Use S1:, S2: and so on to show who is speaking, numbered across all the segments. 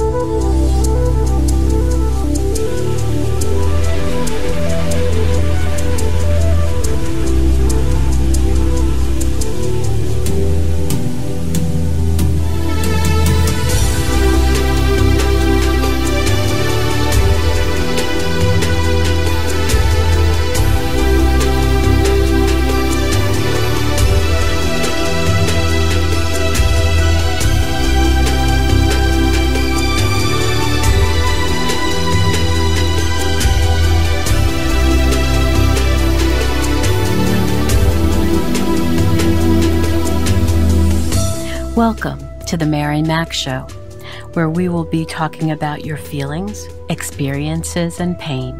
S1: Welcome Mac Show, where we will be talking about your feelings, experiences, and pain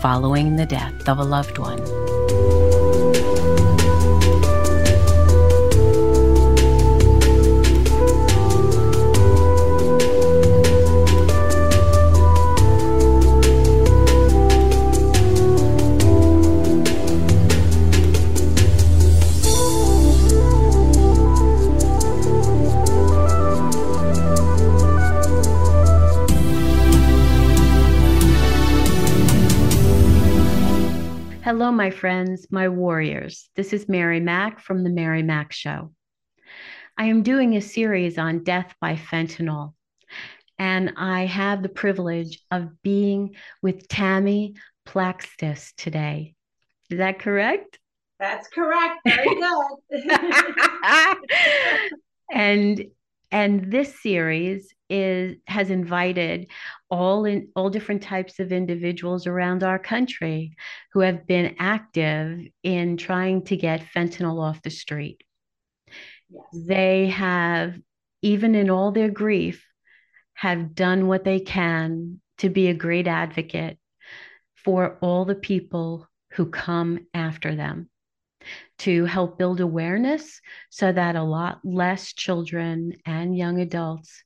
S1: following the death of a loved one. My friends, my warriors. This is Mary Mac from The Mary Mac Show. I am doing a series on death by fentanyl, and I have the privilege of being with Tammy Plakstis today. Is that correct?
S2: That's correct. Very good.
S1: and and this series is has invited all in all different types of individuals around our country who have been active in trying to get fentanyl off the street. Yes. They have even in all their grief have done what they can to be a great advocate for all the people who come after them to help build awareness so that a lot less children and young adults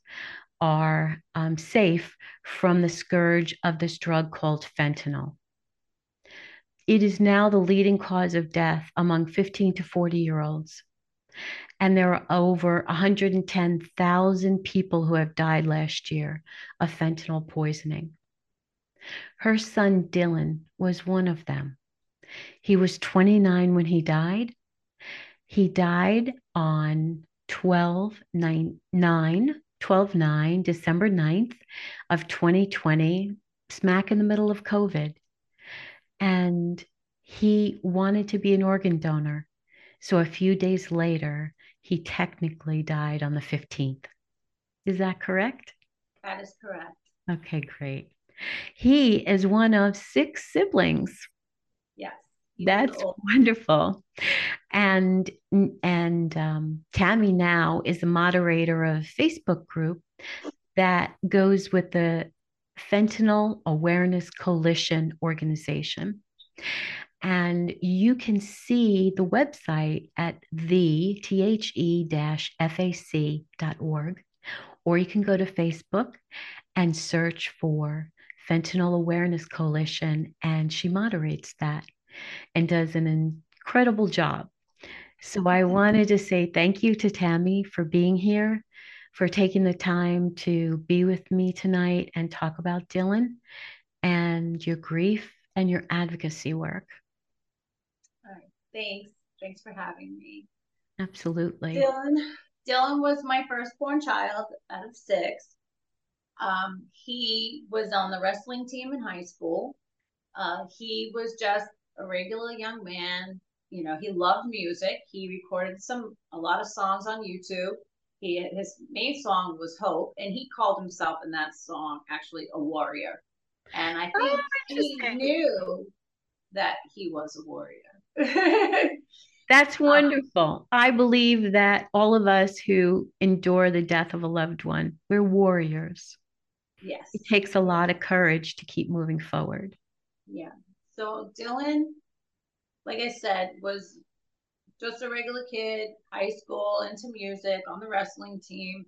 S1: are um, safe from the scourge of this drug called fentanyl. It is now the leading cause of death among 15 to 40 year olds. And there are over 110,000 people who have died last year of fentanyl poisoning. Her son Dylan was one of them. He was 29 when he died. He died on 12 9, 9 12 9, December 9th of 2020, smack in the middle of COVID. And he wanted to be an organ donor. So a few days later, he technically died on the 15th. Is that correct?
S2: That is correct.
S1: Okay, great. He is one of six siblings.
S2: Yes.
S1: That's wonderful. And and um, Tammy now is the moderator of a Facebook group that goes with the Fentanyl Awareness Coalition organization. And you can see the website at the the-fac.org, or you can go to Facebook and search for Fentanyl Awareness Coalition, and she moderates that and does an incredible job. So I wanted to say thank you to Tammy for being here, for taking the time to be with me tonight and talk about Dylan and your grief and your advocacy work.
S2: All right. Thanks. Thanks for having me.
S1: Absolutely.
S2: Dylan, Dylan was my firstborn child out of six. Um, he was on the wrestling team in high school. Uh, he was just a regular young man. You know, he loved music. He recorded some a lot of songs on YouTube. He his main song was Hope, and he called himself in that song actually a warrior. And I think oh, he knew that he was a warrior.
S1: That's um, wonderful. Um, I believe that all of us who endure the death of a loved one, we're warriors.
S2: Yes.
S1: It takes a lot of courage to keep moving forward.
S2: Yeah. So Dylan, like I said, was just a regular kid, high school, into music, on the wrestling team.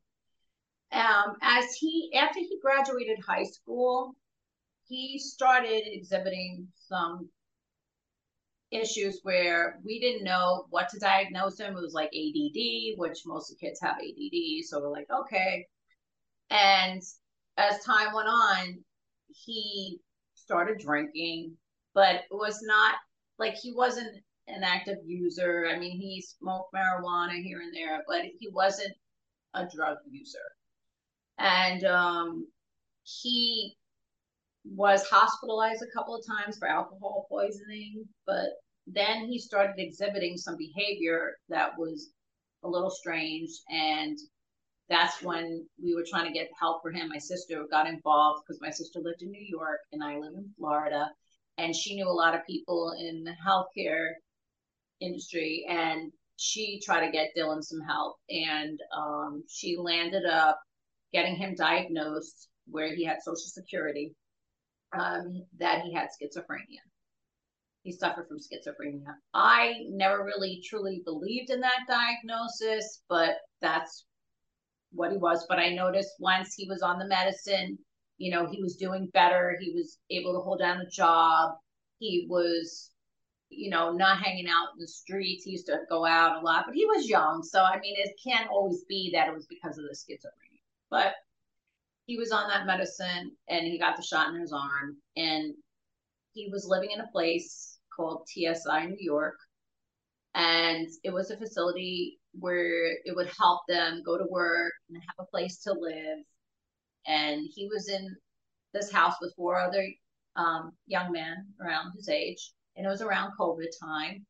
S2: Um, as he after he graduated high school, he started exhibiting some issues where we didn't know what to diagnose him. It was like ADD, which most of the kids have ADD. So we're like, okay. And as time went on, he started drinking, but it was not like he wasn't an active user. I mean, he smoked marijuana here and there, but he wasn't a drug user. And um, he was hospitalized a couple of times for alcohol poisoning, but then he started exhibiting some behavior that was a little strange. And that's when we were trying to get help for him. My sister got involved because my sister lived in New York and I live in Florida. And she knew a lot of people in the healthcare industry. And she tried to get Dylan some help. And um, she landed up getting him diagnosed where he had Social Security, um, that he had schizophrenia. He suffered from schizophrenia. I never really truly believed in that diagnosis, but that's what he was. But I noticed once he was on the medicine, you know, he was doing better. He was able to hold down a job. He was, you know, not hanging out in the streets. He used to go out a lot, but he was young. So, I mean, it can't always be that it was because of the schizophrenia. But he was on that medicine and he got the shot in his arm. And he was living in a place called TSI New York. And it was a facility where it would help them go to work and have a place to live. And he was in this house with four other um, young men around his age, and it was around COVID time.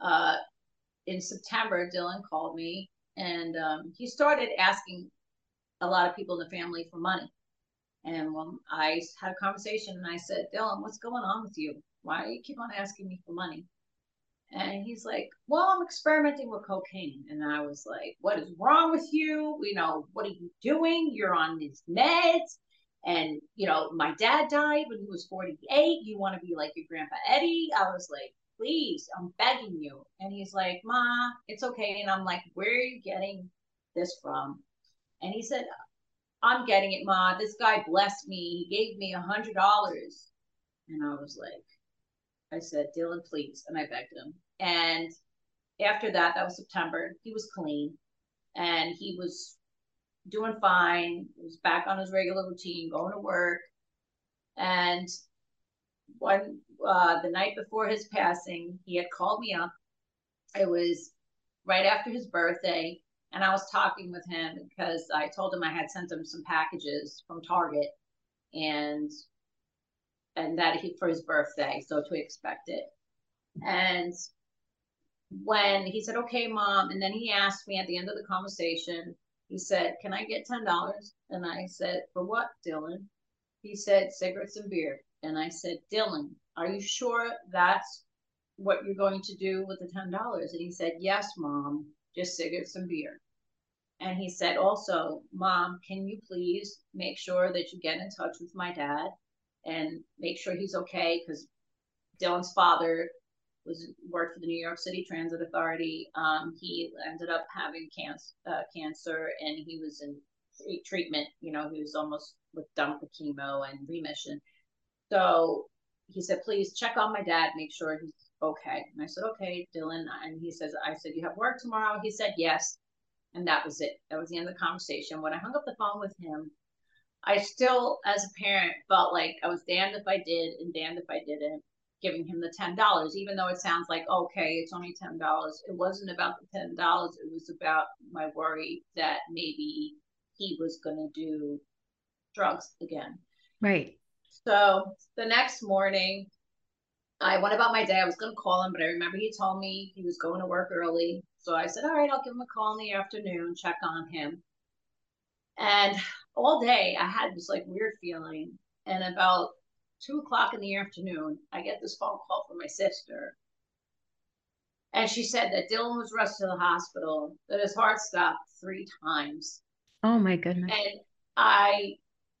S2: Uh, in September, Dylan called me and um, he started asking a lot of people in the family for money. And when I had a conversation and I said, Dylan, what's going on with you? Why do you keep on asking me for money? And he's like, Well, I'm experimenting with cocaine. And I was like, What is wrong with you? You know, what are you doing? You're on these meds. And, you know, my dad died when he was 48. You want to be like your grandpa Eddie? I was like, Please, I'm begging you. And he's like, Ma, it's okay. And I'm like, Where are you getting this from? And he said, I'm getting it, Ma. This guy blessed me. He gave me a hundred dollars. And I was like, I said, Dylan, please. And I begged him. And after that, that was September, he was clean and he was doing fine. He was back on his regular routine, going to work. And one uh, the night before his passing, he had called me up. It was right after his birthday, and I was talking with him because I told him I had sent him some packages from Target, and and that he for his birthday, so to expect it. And when he said, "Okay, mom," and then he asked me at the end of the conversation, he said, "Can I get ten dollars?" And I said, "For what, Dylan?" He said, "Cigarettes and beer." And I said, "Dylan, are you sure that's what you're going to do with the ten dollars?" And he said, "Yes, mom, just cigarettes and beer." And he said, "Also, mom, can you please make sure that you get in touch with my dad?" And make sure he's okay because Dylan's father was worked for the New York City Transit Authority. Um, he ended up having cancer, uh, cancer, and he was in treatment. You know, he was almost with done with chemo and remission. So he said, "Please check on my dad, make sure he's okay." And I said, "Okay, Dylan." And he says, "I said you have work tomorrow." He said, "Yes." And that was it. That was the end of the conversation. When I hung up the phone with him, I still, as a parent, felt like I was damned if I did and damned if I didn't, giving him the ten dollars, even though it sounds like okay, it's only ten dollars. It wasn't about the ten dollars. It was about my worry that maybe he was going to do drugs again.
S1: Right.
S2: So the next morning, I went about my day. I was going to call him, but I remember he told me he was going to work early. So I said, all right, I'll give him a call in the afternoon, check on him. And all day I had this like weird feeling. And about two o'clock in the afternoon, I get this phone call from my sister. And she said that Dylan was rushed to the hospital, that his heart stopped three times.
S1: Oh my goodness.
S2: And I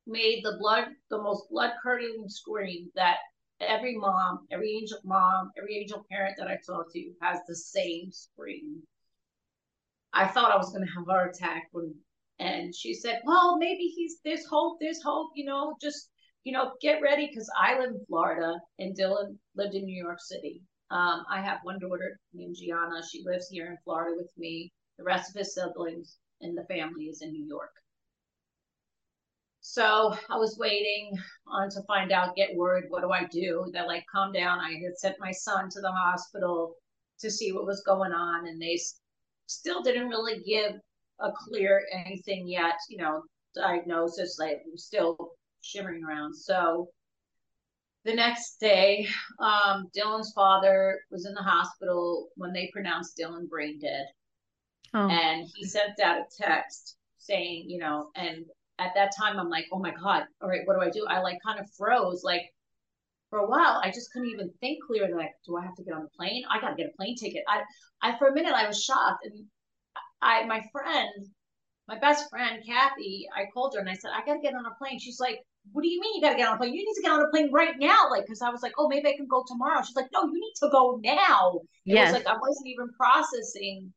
S2: made the blood, the most blood curdling scream that every mom, every angel mom, every angel parent that I talk to has the same scream. I thought I was going to have a heart attack when and she said, well, maybe he's, there's hope, there's hope, you know, just, you know, get ready. Cause I live in Florida and Dylan lived in New York City. Um, I have one daughter named Gianna. She lives here in Florida with me. The rest of his siblings and the family is in New York. So I was waiting on to find out, get word, what do I do? They're like, calm down. I had sent my son to the hospital to see what was going on, and they still didn't really give a clear anything yet, you know, diagnosis. Like still shimmering around. So the next day, um, Dylan's father was in the hospital when they pronounced Dylan brain dead. Oh. And he sent out a text saying, you know, and at that time I'm like, oh my God, all right, what do I do? I like kind of froze. Like for a while, I just couldn't even think clearly. Like, do I have to get on the plane? I gotta get a plane ticket. I I for a minute I was shocked. And I my friend, my best friend, Kathy, I called her and I said, I gotta get on a plane. She's like, What do you mean you gotta get on a plane? You need to get on a plane right now. Like, cause I was like, Oh, maybe I can go tomorrow. She's like, No, you need to go now. It yes. was like I wasn't even processing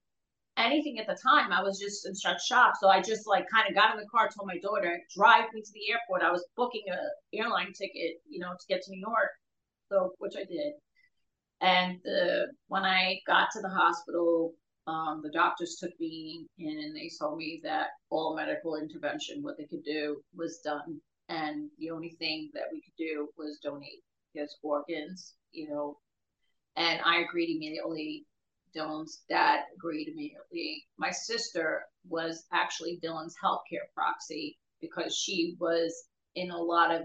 S2: anything at the time. I was just in such shock. So I just like kind of got in the car, told my daughter, drive me to the airport. I was booking a airline ticket, you know, to get to New York. So which I did. And the when I got to the hospital, um, the doctors took me in and they told me that all medical intervention, what they could do, was done. And the only thing that we could do was donate his organs, you know. And I agreed immediately Dylan's dad agreed immediately. My sister was actually Dylan's healthcare proxy because she was in a lot of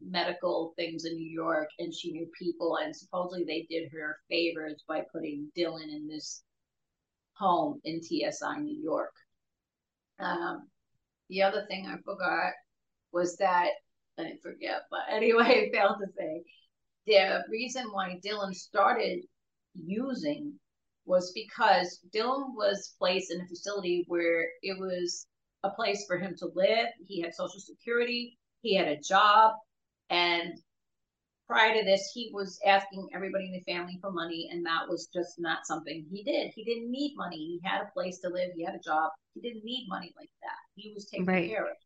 S2: medical things in New York and she knew people and supposedly they did her favors by putting Dylan in this home in TSI New York. Um, the other thing I forgot was that I forget, but anyway, I failed to say the reason why Dylan started using was because Dylan was placed in a facility where it was a place for him to live. He had social security, he had a job, and prior to this, he was asking everybody in the family for money, and that was just not something he did. He didn't need money. He had a place to live, he had a job. He didn't need money like that. He was taken right. care of.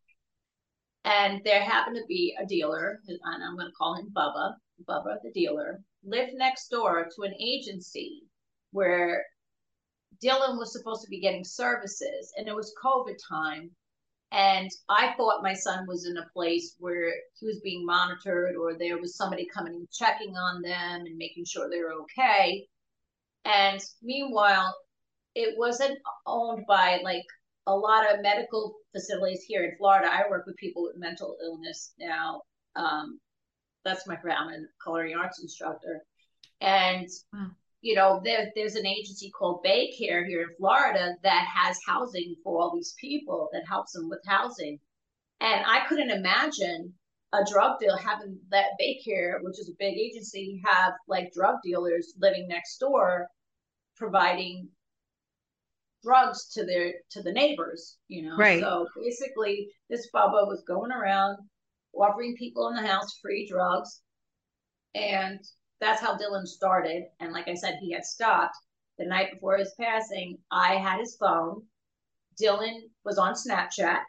S2: And there happened to be a dealer, and I'm going to call him Bubba, Bubba the dealer, lived next door to an agency where Dylan was supposed to be getting services and it was COVID time. And I thought my son was in a place where he was being monitored or there was somebody coming and checking on them and making sure they were okay. And meanwhile, it wasn't owned by like a lot of medical facilities here in Florida. I work with people with mental illness now. Um, that's my background, I'm a culinary arts instructor. And wow you know, there, there's an agency called Baycare here in Florida that has housing for all these people that helps them with housing. And I couldn't imagine a drug deal having that Baycare, which is a big agency, have like drug dealers living next door providing drugs to their to the neighbors, you know. Right. So basically this Bubba was going around offering people in the house free drugs and that's how Dylan started. And like I said, he had stopped the night before his passing. I had his phone. Dylan was on Snapchat.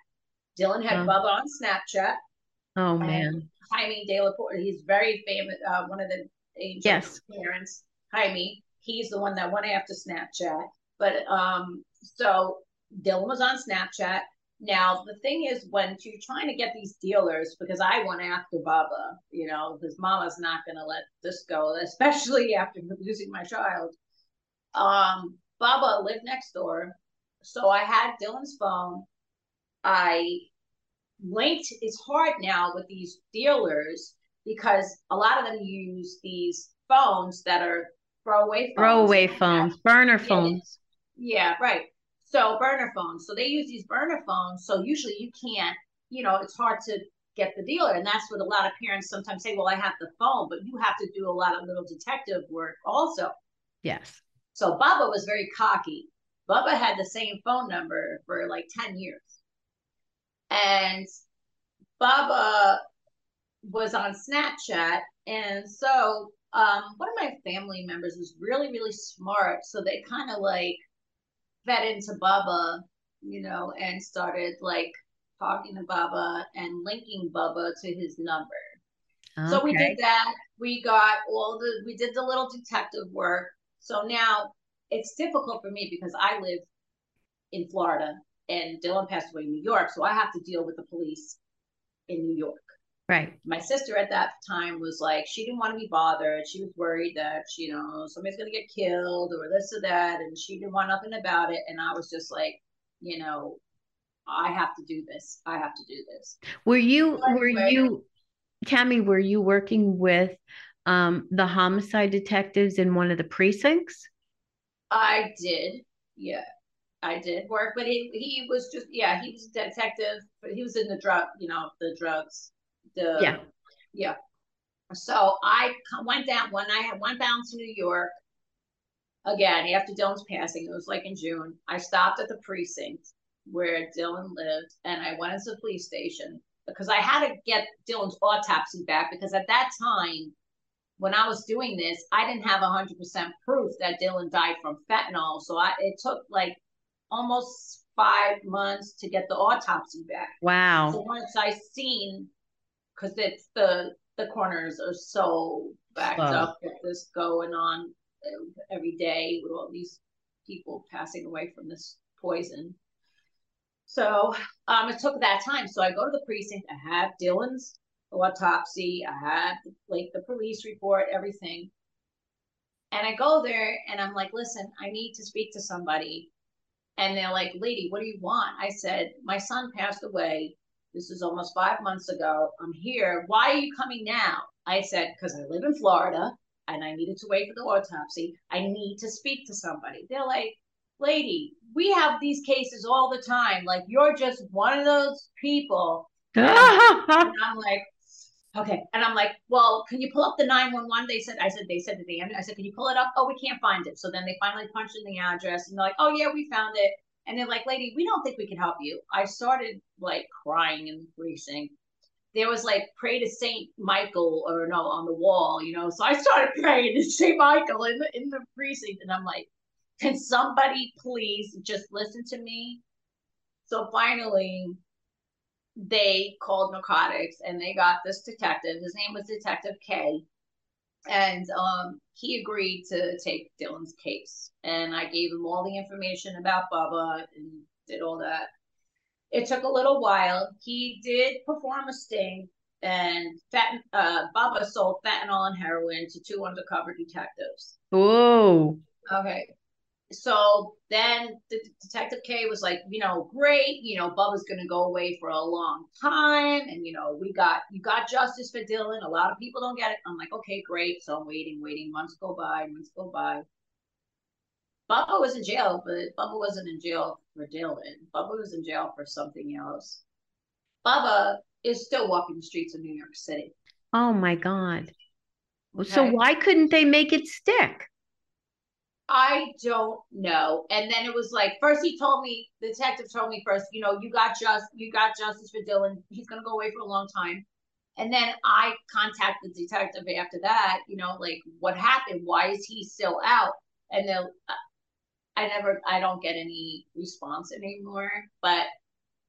S2: Dylan had oh. Bubba on Snapchat.
S1: Oh man,
S2: Jaime De La. He's very famous. Uh, one of the yes. parents, Jaime. He's the one that went after Snapchat. But um, so Dylan was on Snapchat. Now, the thing is, when you're trying to get these dealers, because I went after Bubba, you know, because mama's not going to let this go, especially after losing my child. Um, Bubba lived next door. So I had Dylan's phone. I linked, it's hard now with these dealers because a lot of them use these phones that are throwaway phones.
S1: Throwaway phones, burner phones.
S2: Yeah, right. So burner phones. So they use these burner phones. So usually you can't, you know, it's hard to get the dealer. And that's what a lot of parents sometimes say, well, I have the phone, but you have to do a lot of little detective work also.
S1: Yes.
S2: So Bubba was very cocky. Bubba had the same phone number for like 10 years. And Bubba was on Snapchat. And so um, one of my family members was really, really smart. So they kind of like fed into Bubba, you know, and started like talking to Bubba and linking Bubba to his number. Okay. So we did that. We got all the, we did the little detective work. So now it's difficult for me because I live in Florida and Dylan passed away in New York. So I have to deal with the police in New York.
S1: Right.
S2: My sister at that time was like, she didn't want to be bothered. She was worried that, you know, somebody's going to get killed or this or that. And she didn't want nothing about it. And I was just like, you know, I have to do this. I have to do this.
S1: Were you, were you, Tammy, were you working with um, the homicide detectives in one of the precincts?
S2: I did. Yeah. I did work, but he he was just yeah, he was a detective, but he was in the drug, you know, the drugs. The
S1: yeah.
S2: Yeah. So I went down when I went down to New York again after Dylan's passing. It was like in June. I stopped at the precinct where Dylan lived, and I went into the police station because I had to get Dylan's autopsy back because at that time when I was doing this, I didn't have 100% proof that Dylan died from fentanyl. So I, it took like almost five months to get the autopsy back.
S1: Wow.
S2: So once I seen, because it's the the coroners are so backed up with this going on every day with all these people passing away from this poison. So um, it took that time. So I go to the precinct. I have Dylan's autopsy. I have like the police report, everything. And I go there and I'm like, listen, I need to speak to somebody. And they're like, lady, what do you want? I said, my son passed away. This is almost five months ago. I'm here. Why are you coming now? I said, because I live in Florida and I needed to wait for the autopsy. I need to speak to somebody. They're like, lady, we have these cases all the time. Like, you're just one of those people. and I'm like, Okay. And I'm like, well, can you pull up the 911? They said, I said, they said to the end, I said, can you pull it up? Oh, we can't find it. So then they finally punched in the address and they're like, oh, yeah, we found it. And they're like, lady, we don't think we can help you. I started like crying and precinct. There was like, pray to Saint Michael or no, on the wall, you know. So I started praying to Saint Michael in the, in the precinct. And I'm like, can somebody please just listen to me? So finally, they called narcotics and they got this detective. His name was Detective K. And um, he agreed to take Dylan's case. And I gave him all the information about Bubba and did all that. It took a little while. He did perform a sting, and fat, uh, Bubba sold fentanyl and heroin to two undercover detectives.
S1: Whoa.
S2: Okay so then the detective K was like, you know, great, you know, Bubba's gonna go away for a long time, and you know, we got you got justice for Dylan. A lot of people don't get it. I'm like, okay, great. So I'm waiting, waiting. Months go by, months go by. Bubba was in jail, but Bubba wasn't in jail for Dylan. Bubba was in jail for something else. Bubba is still walking the streets of New York City.
S1: Oh my God. Okay. So why couldn't they make it stick?
S2: I don't know. And then it was like first he told me the detective told me first, you know, you got just you got justice for Dylan. He's gonna go away for a long time. And then I contacted the detective after that, you know, like what happened? Why is he still out? And then uh, I never I don't get any response anymore. But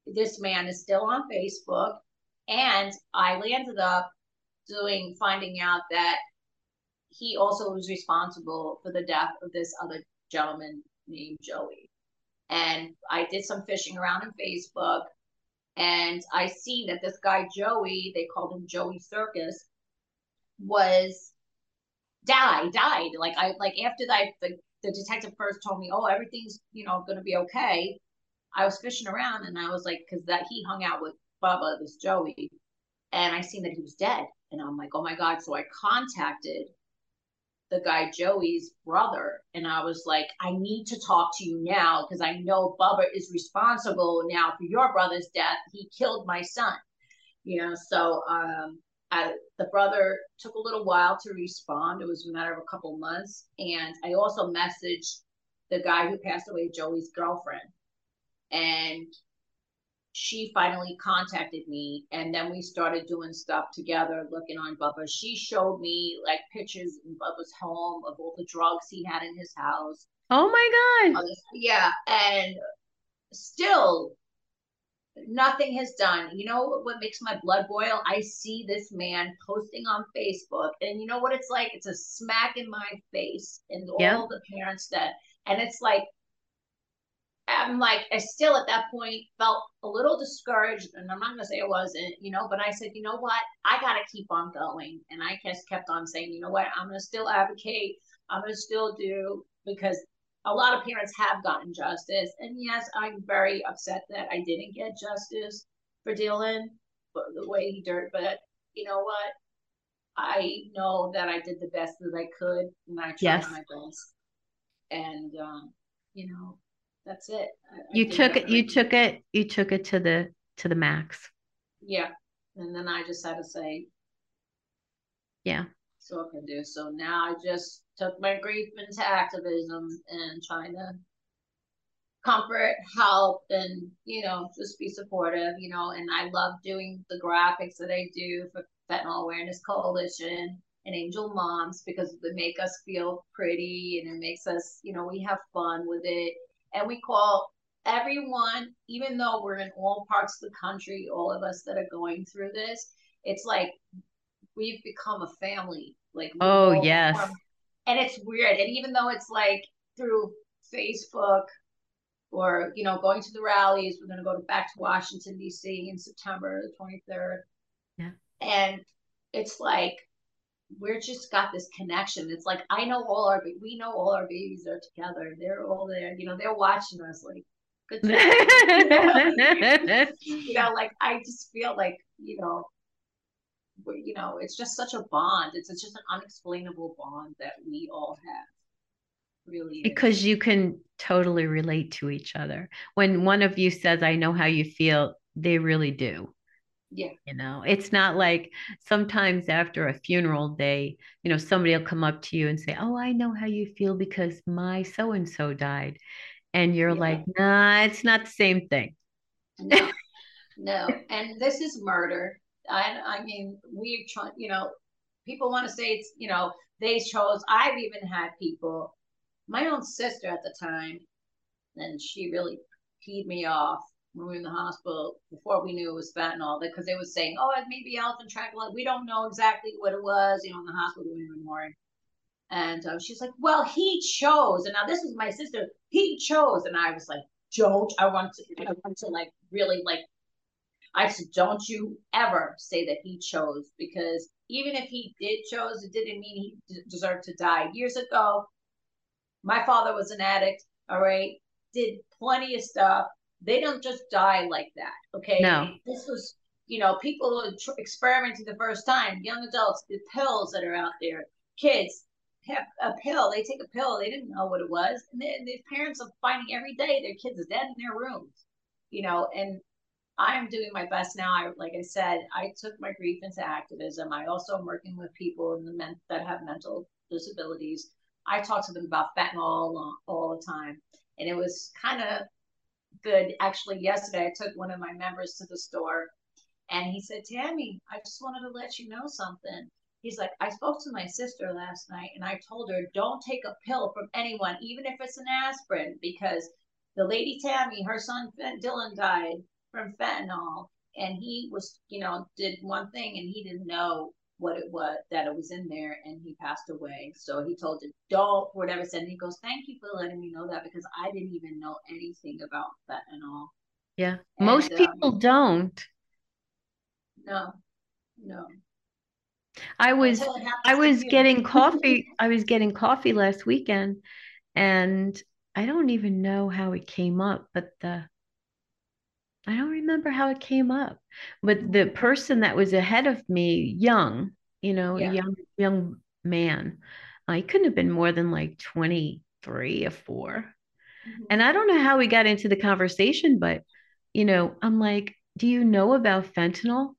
S2: this man is still on Facebook and I landed up doing finding out that he also was responsible for the death of this other gentleman named Joey. And I did some fishing around in Facebook and I seen that this guy Joey, they called him Joey Circus, was died, died. Like I like after that the, the detective first told me, Oh, everything's, you know, gonna be okay. I was fishing around and I was like, because that he hung out with Bubba, this Joey, and I seen that he was dead. And I'm like, oh my God. So I contacted the guy Joey's brother. And I was like, I need to talk to you now because I know Bubba is responsible now for your brother's death. He killed my son. You know, so um I, the brother took a little while to respond. It was a matter of a couple months. And I also messaged the guy who passed away, Joey's girlfriend. And she finally contacted me and then we started doing stuff together looking on Bubba. She showed me like pictures in Bubba's home of all the drugs he had in his house.
S1: Oh my God.
S2: Yeah. And still nothing has done. You know what makes my blood boil? I see this man posting on Facebook and you know what it's like? It's a smack in my face and all the parents that and it's like I'm like, I still at that point felt a little discouraged, and I'm not gonna say I wasn't, you know, but I said, you know what, I gotta keep on going, and I just kept on saying, you know what, I'm gonna still advocate, I'm gonna still do because a lot of parents have gotten justice, and yes, I'm very upset that I didn't get justice for Dylan, but the way he dirt, but you know what, I know that I did the best that I could, and I tried yes. my best, and um, you know that's it. I,
S1: you I took it. You took it. You took it to the to the max.
S2: Yeah, and then I just had to say,
S1: yeah.
S2: So I can do. So now I just took my grief into activism and trying to comfort, help, and you know just be supportive. You know, and I love doing the graphics that I do for Fentanyl Awareness Coalition and Angel Moms because they make us feel pretty and it makes us, you know, we have fun with it and we call everyone, even though we're in all parts of the country, all of us that are going through this, it's like we've become a family. Like,
S1: oh, yes.
S2: and it's weird. And even though it's like through Facebook or, you know, going to the rallies, we're going to go to, back to Washington, D.C. in September the 23rd.
S1: Yeah.
S2: And it's like, we're just got this connection. It's like I know all our we know all our babies are together. They're all there. You know, they're watching us like good you know, like I just feel like you know, you know, it's just such a bond. It's, it's just an unexplainable bond that we all have. Really,
S1: because
S2: is.
S1: you can totally relate to each other. When one of you says, "I know how you feel," they really do.
S2: Yeah.
S1: You know, it's not like sometimes after a funeral day, you know, somebody will come up to you and say, Oh, I know how you feel because my so and so died. And you're yeah. like, Nah, it's not the same thing.
S2: No, no. And this is murder. I, I mean, we're trying, you know, people want to say it's, you know, they chose. I've even had people, my own sister at the time, and she really peed me off when we were in the hospital before we knew it was fentanyl because they were saying, oh, it may be tranquilizer. We don't know exactly what it was, you know, in the hospital we were in. And uh, she's like, well, he chose. And now this is my sister. He chose. And I was like, don't. I want to, I want to like really like, I said, don't you ever say that he chose because even if he did chose, it didn't mean he deserved to die. Years ago, my father was an addict. All right. Did plenty of stuff they don't just die like that. Okay.
S1: No.
S2: This was, you know, people tr- experimenting the first time, young adults, the pills that are out there, kids have a pill. They take a pill. They didn't know what it was. And then the parents are finding every day their kids are dead in their rooms, you know, and I'm doing my best now. I, like I said, I took my grief into activism. I also am working with people in the men that have mental disabilities. I talk to them about fentanyl all, all the time. And it was kind of good. Actually, yesterday I took one of my members to the store and he said, Tammy, I just wanted to let you know something. He's like, I spoke to my sister last night and I told her, don't take a pill from anyone, even if it's an aspirin, because the lady Tammy, her son Dylan died from fentanyl and he was, you know, did one thing and he didn't know what it was that it was in there and he passed away. So he told it don't whatever said and he goes thank you for letting me know that because i didn't even know anything about that and all.
S1: Yeah. And, most um, people um, don't.
S2: No. No.
S1: I was i was getting coffee i was getting coffee last weekend and i don't even know how it came up but the I don't remember how it came up, but the person that was ahead of me, young, you know, yeah. young young man, uh, he couldn't have been more than like 23 or 4. Mm-hmm. And I don't know how we got into the conversation, but you know, I'm like, do you know about fentanyl?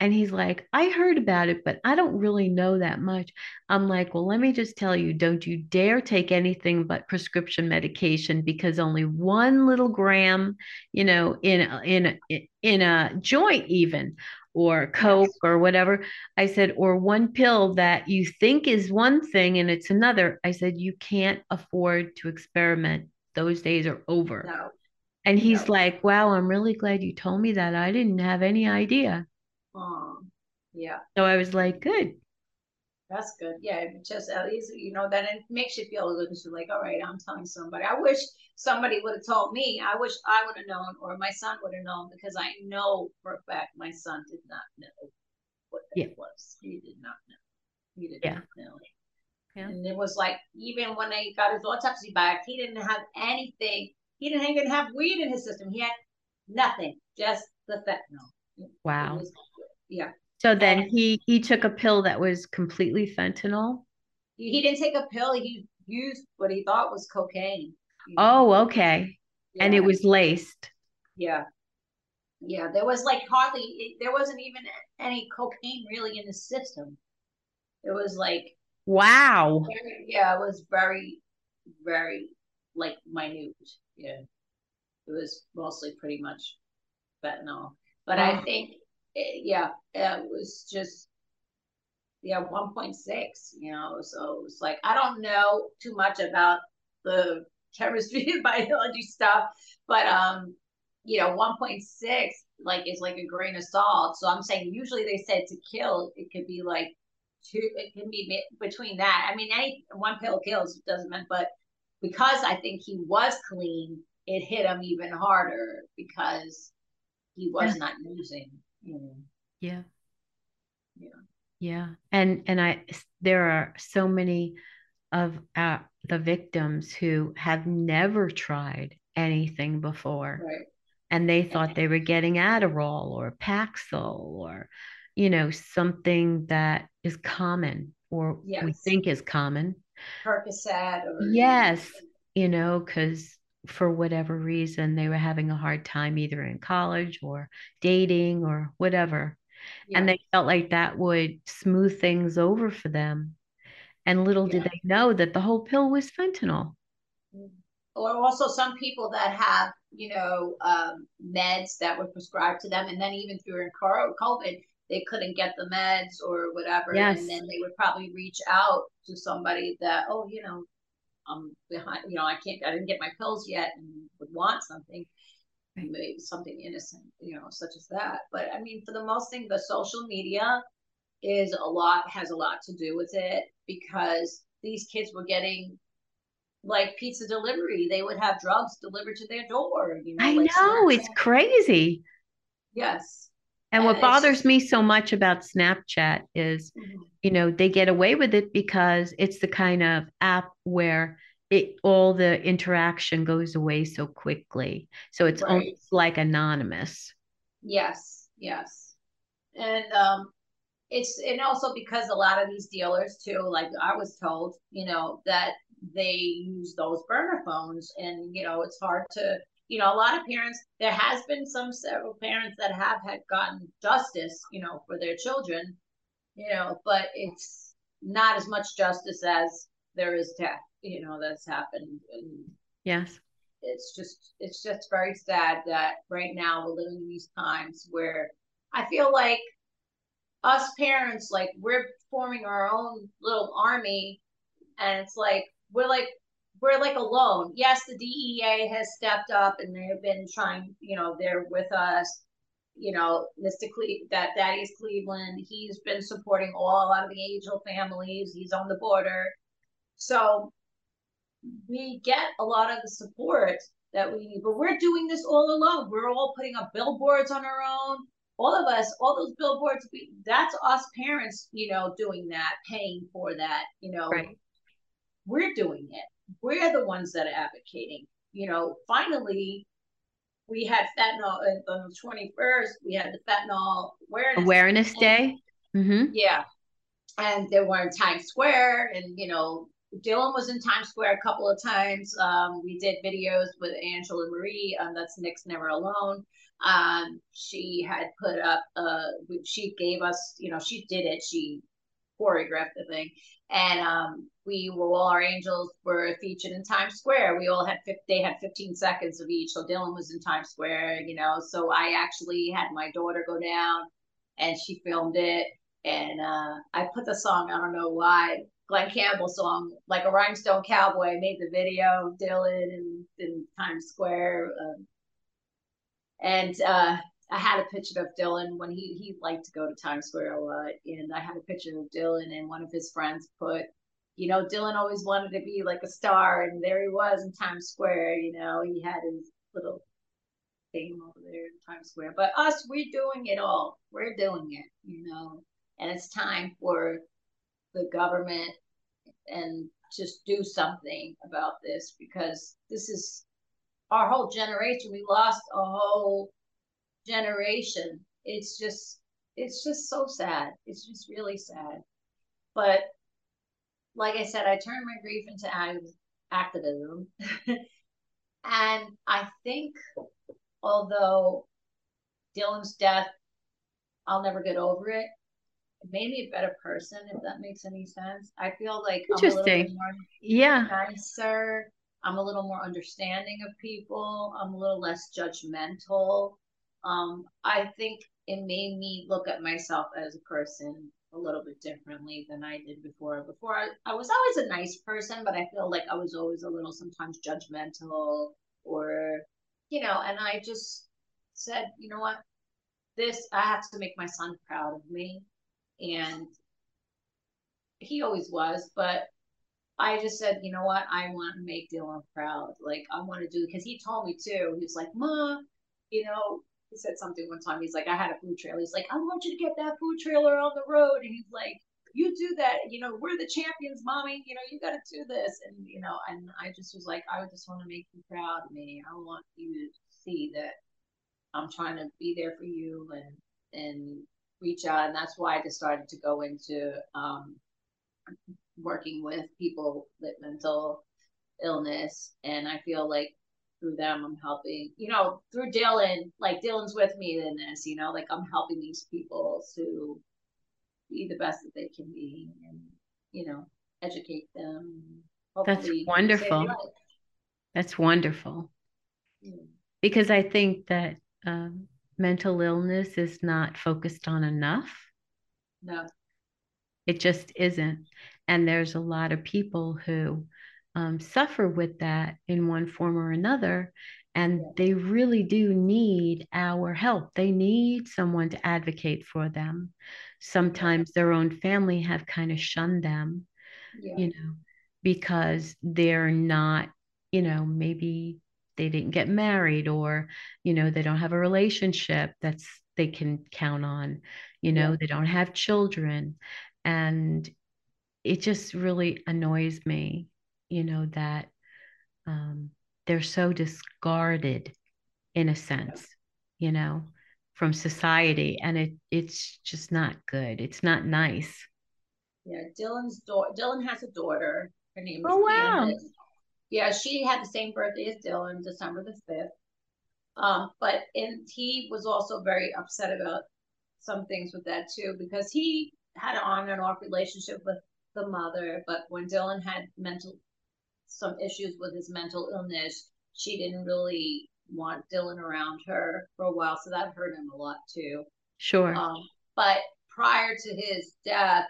S1: And he's like, I heard about it, but I don't really know that much. I'm like, well, let me just tell you, don't you dare take anything but prescription medication because only one little gram, you know, in a, in in a joint even or coke or whatever. I said, or one pill that you think is one thing and it's another. I said, you can't afford to experiment. Those days are over.
S2: No.
S1: And he's no. like, wow, I'm really glad you told me that. I didn't have any idea.
S2: Um, yeah.
S1: So I was like, good.
S2: That's good. Yeah, just at least you know that it makes you feel good because you're like, all right, I'm telling somebody. I wish somebody would have told me. I wish I would have known, or my son would have known, because I know for a fact my son did not know what that yeah. was. He did not know. He did yeah. not know. Yeah. And it was like even when they got his autopsy back, he didn't have anything. He didn't even have weed in his system. He had nothing, just the fentanyl.
S1: Wow.
S2: Was, yeah.
S1: So then and he he took a pill that was completely fentanyl.
S2: He didn't take a pill. He used what he thought was cocaine.
S1: Oh, okay. Yeah. And it was laced.
S2: Yeah. Yeah, there was like hardly there wasn't even any cocaine really in the system. It was like
S1: wow.
S2: Very, yeah, it was very very like minute. Yeah. It was mostly pretty much fentanyl. But. I think it, yeah, it was just yeah, 1.6, you know. So it was like I don't know too much about the chemistry and biology stuff, but um, you know, 1.6 like is like a grain of salt. So I'm saying usually they said to kill, it could be like two, it can be between that. I mean, any one pill kills doesn't mean, but because I think he was clean, it hit him even harder because he was not using. You.
S1: Yeah.
S2: Yeah.
S1: Yeah. And and I there are so many of uh, the victims who have never tried anything before.
S2: Right.
S1: And they thought they were getting Adderall or Paxil or, you know, something that is common or yes. we think is common.
S2: Percocet or
S1: yes, you know, because for whatever reason they were having a hard time either in college or dating or whatever. Yeah. And they felt like that would smooth things over for them. And little yeah. did they know that the whole pill was fentanyl.
S2: Or also some people that have, you know, um, meds that were prescribed to them. And then even through COVID, they couldn't get the meds or whatever. Yes. And then they would probably reach out to somebody that, oh, you know, I'm behind, you know, I can't, I didn't get my pills yet and would want something. Maybe something innocent, you know, such as that. But I mean, for the most thing, the social media is a lot has a lot to do with it because these kids were getting like pizza delivery. They would have drugs delivered to their door. You know,
S1: I like know it's crazy.
S2: Yes.
S1: And, what bothers me so much about Snapchat is, mm-hmm. you know, they get away with it because it's the kind of app where it all the interaction goes away so quickly. So it's right. almost like anonymous.
S2: Yes, yes. And um it's and also because a lot of these dealers too like i was told you know that they use those burner phones and you know it's hard to you know a lot of parents there has been some several parents that have had gotten justice you know for their children you know but it's not as much justice as there is death you know that's happened. And
S1: yes.
S2: it's just it's just very sad that right now we're living in these times where i feel like us parents, like we're forming our own little army, and it's like we're like we're like alone. Yes, the DEA has stepped up and they've been trying, you know, they're with us. You know, Mr. Cle- that Thaddeus Cleveland, he's been supporting all a lot of the Angel families. He's on the border. So we get a lot of the support that we need, but we're doing this all alone. We're all putting up billboards on our own all of us, all those billboards, we, that's us parents, you know, doing that, paying for that, you know.
S1: Right.
S2: We're doing it. We're the ones that are advocating. You know, finally, we had fentanyl uh, on the 21st, we had the fentanyl awareness,
S1: awareness day.
S2: Mm-hmm. Yeah. And they were in Times Square, and, you know, Dylan was in Times Square a couple of times. Um, we did videos with Angela Marie, um, that's Nick's Never Alone. Um, she had put up, uh, she gave us, you know, she did it. She choreographed the thing. And um, we were all our angels were featured in Times Square. We all had they had 15 seconds of each. So Dylan was in Times Square, you know. So I actually had my daughter go down, and she filmed it. And uh, I put the song. I don't know why. Glen Campbell song, like a rhinestone cowboy. Made the video, Dylan in, in Times Square. Uh, and uh, I had a picture of Dylan when he he liked to go to Times Square a lot, and I had a picture of Dylan, and one of his friends put, you know, Dylan always wanted to be like a star, and there he was in Times Square. You know, he had his little thing over there in Times Square. But us, we're doing it all. We're doing it, you know, and it's time for the government and just do something about this because this is our whole generation. We lost a whole generation. It's just it's just so sad. It's just really sad. But like I said, I turned my grief into activism. and I think although Dylan's death, I'll never get over it. It made me a better person, if that makes any sense. I feel like
S1: Interesting. yeah.
S2: nicer. I'm a little more understanding of people. I'm a little less judgmental. Um, I think it made me look at myself as a person a little bit differently than I did before. Before I, I was always a nice person, but I feel like I was always a little sometimes judgmental or, you know, and I just said, you know what, this, I have to make my son proud of me. And he always was, but I just said, you know what, I want to make Dylan proud. Like, I want to do, because he told me too, he was like, Ma, you know, he said something one time. He's like, I had a food trailer. He's like, I want you to get that food trailer on the road. And he's like, you do that. You know, we're the champions, mommy. You know, you got to do this. And, you know, and I just was like, I just want to make you proud of me. I want you to see that I'm trying to be there for you and, and reach out. And that's why I just started to go into um, working with people with mental illness. And I feel like through them i'm helping you know through dylan like dylan's with me in this you know like i'm helping these people to be the best that they can be and you know educate them
S1: that's wonderful. that's wonderful. Yeah. because i think that um, mental illness is not focused on enough.
S2: No.
S1: It just isn't. And there's a lot of people who um, suffer with that in one form or another. And they really do need our help. They need someone to advocate for them. Sometimes their own family have kind of shunned them, yeah. you know, because they're not, you know, maybe they didn't get married or, you know, they don't have a relationship that's they can count on, you know, yeah. they don't have children. And it just really annoys me you know, that um, they're so discarded in a sense, you know, from society. And it it's just not good. It's not nice.
S2: Yeah, Dylan's daughter Dylan has a daughter. Her name is
S1: Oh wow.
S2: Candace. Yeah, she had the same birthday as Dylan, December the 5th. Um, but and he was also very upset about some things with that too, because he had an on and off relationship with the mother, but when Dylan had mental some issues with his mental illness, she didn't really want Dylan around her for a while, so that hurt him a lot too.
S1: Sure.
S2: Um, but prior to his death,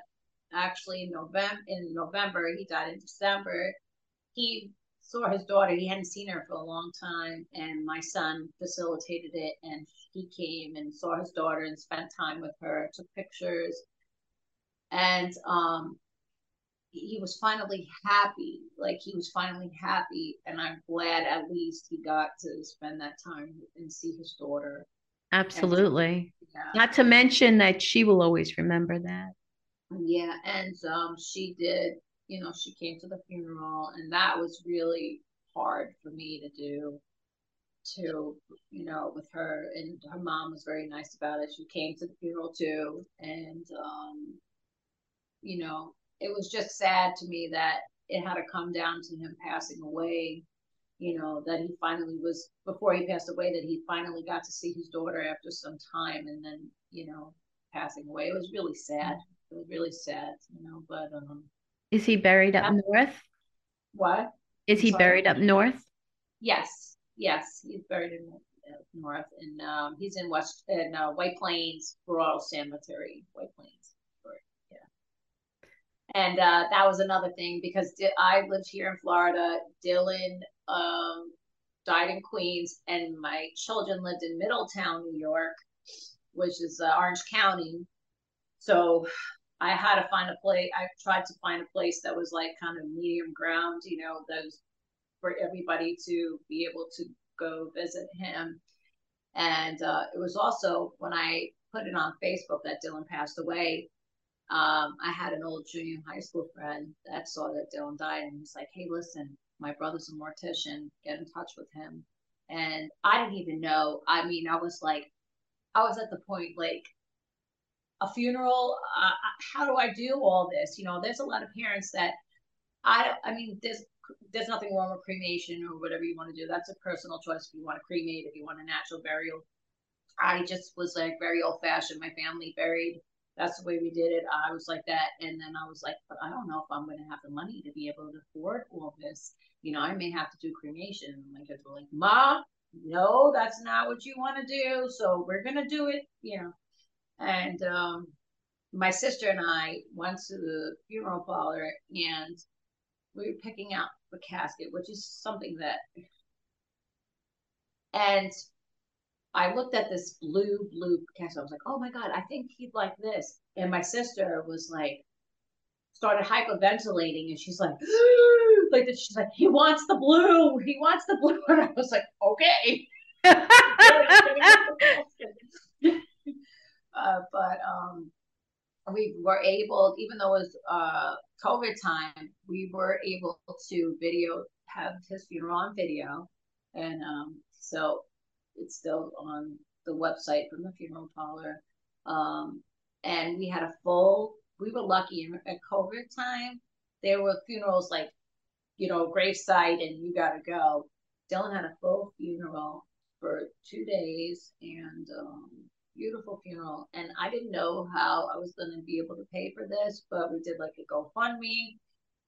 S2: actually in November, in November, he died in December. He saw his daughter. He hadn't seen her for a long time, and my son facilitated it. And he came and saw his daughter and spent time with her, took pictures, and um, he was finally happy. Like he was finally happy, and I'm glad at least he got to spend that time and see his daughter.
S1: Absolutely. And, yeah. Not to mention that she will always remember that.
S2: Yeah, and um, she did. You know, she came to the funeral, and that was really hard for me to do. To you know, with her and her mom was very nice about it. She came to the funeral too, and um, you know, it was just sad to me that it had to come down to him passing away. You know, that he finally was, before he passed away, that he finally got to see his daughter after some time and then, you know, passing away. It was really sad. It was really sad, you know, but. um
S1: Is he buried up north?
S2: What?
S1: Is he buried up north?
S2: Yes, yes, he's buried in north, and um, he's in West in uh, White Plains Rural Cemetery, White Plains. And uh, that was another thing because I lived here in Florida. Dylan um, died in Queens, and my children lived in Middletown, New York. which is uh, Orange County. So I had to find a place. I tried to find a place that was like kind of medium ground, you know, that was for everybody to be able to go visit him. And uh, it was also when I put it on Facebook that Dylan passed away. Um, I had an old junior high school friend that saw that Dylan died and was like, hey, listen, my brother's a mortician. Get in touch with him. And I didn't even know. I mean, I was like, I was at the point like, a funeral. Uh, how do I do all this? You know, there's a lot of parents that I, I mean, there's there's nothing wrong with cremation or whatever you want to do. That's a personal choice. If you want to cremate, if you want a natural burial, I just was like very old fashioned. My family buried. That's the way we did it. I was like that, and then I was like, but I don't know if I'm going to have the money to be able to afford all this. You know, I may have to do cremation. And my kids were like, "Ma, no, that's not what you want to do. So we're gonna do it." You know, and um, my sister and I went to the funeral parlor, and we were picking out the casket, which is something that, and I looked at this blue, blue casket. I was like, oh my God, I think he'd like this. And my sister was like, started hyperventilating and she's like, like this. She's like, he wants the blue. He wants the blue. And I was like, okay. uh, but um, we were able, even though it was uh, COVID time, we were able to video, have his funeral on video. And um, so it's still on the website from the funeral parlor. Um, and we had a full, we were lucky in, at COVID time. There were funerals like, you know, gravesite and you got to go. Dylan had a full funeral for two days and um, beautiful funeral. And I didn't know how I was going to be able to pay for this, but we did like a GoFundMe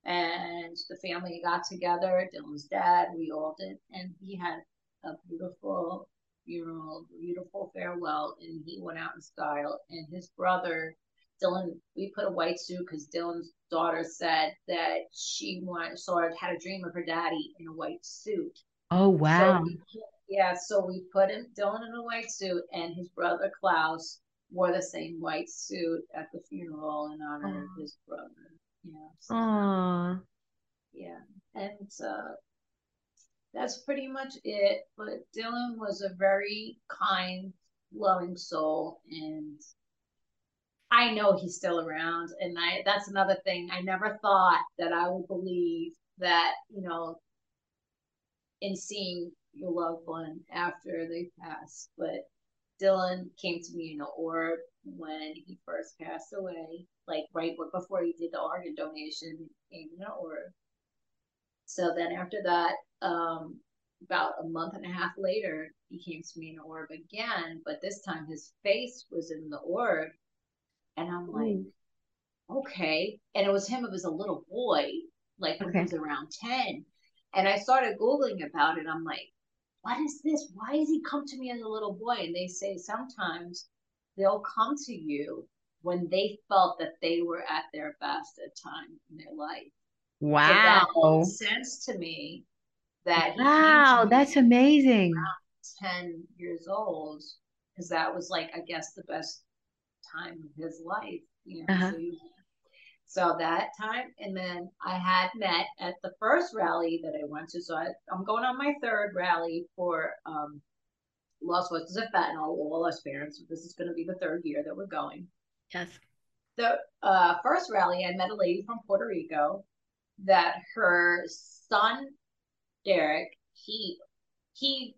S2: and the family got together. Dylan's dad, we all did. And he had a beautiful funeral, beautiful farewell. And he went out in style. And his brother, Dylan, we put a white suit because Dylan's daughter said that she wanted, of had a dream of her daddy in a white suit.
S1: Oh, wow.
S2: So we, yeah, so we put him Dylan in a white suit, and his brother Klaus wore the same white suit at the funeral in honor of his brother. Yeah. So,
S1: Aww.
S2: Yeah, and uh, that's pretty much it. But Dylan was a very kind, loving soul, and I know he's still around. And I that's another thing. I never thought that I would believe that you know in seeing your loved one after they pass. But Dylan came to me in an orb when he first passed away, like right before he did the organ donation, came in an orb. So then after that, um, about a month and a half later, he came to me in an orb again, but this time his face was in the orb. And I'm like, mm. okay. And it was him, it was a little boy, like when okay. he was around 10. And I started Googling about it. I'm like, what is this? Why does he come to me as a little boy? And they say sometimes they'll come to you when they felt that they were at their best at time in their life.
S1: Wow.
S2: So that makes sense to me that
S1: Wow, that's amazing.
S2: 10 years old, because that was like, I guess, the best time of his life. You know, uh-huh. so so that time, and then I had met at the first rally that I went to. So I, am going on my third rally for um, Lost Voices of Fentanyl, all all us parents. This is going to be the third year that we're going.
S1: Yes.
S2: The uh, first rally, I met a lady from Puerto Rico that her son, Derek, he he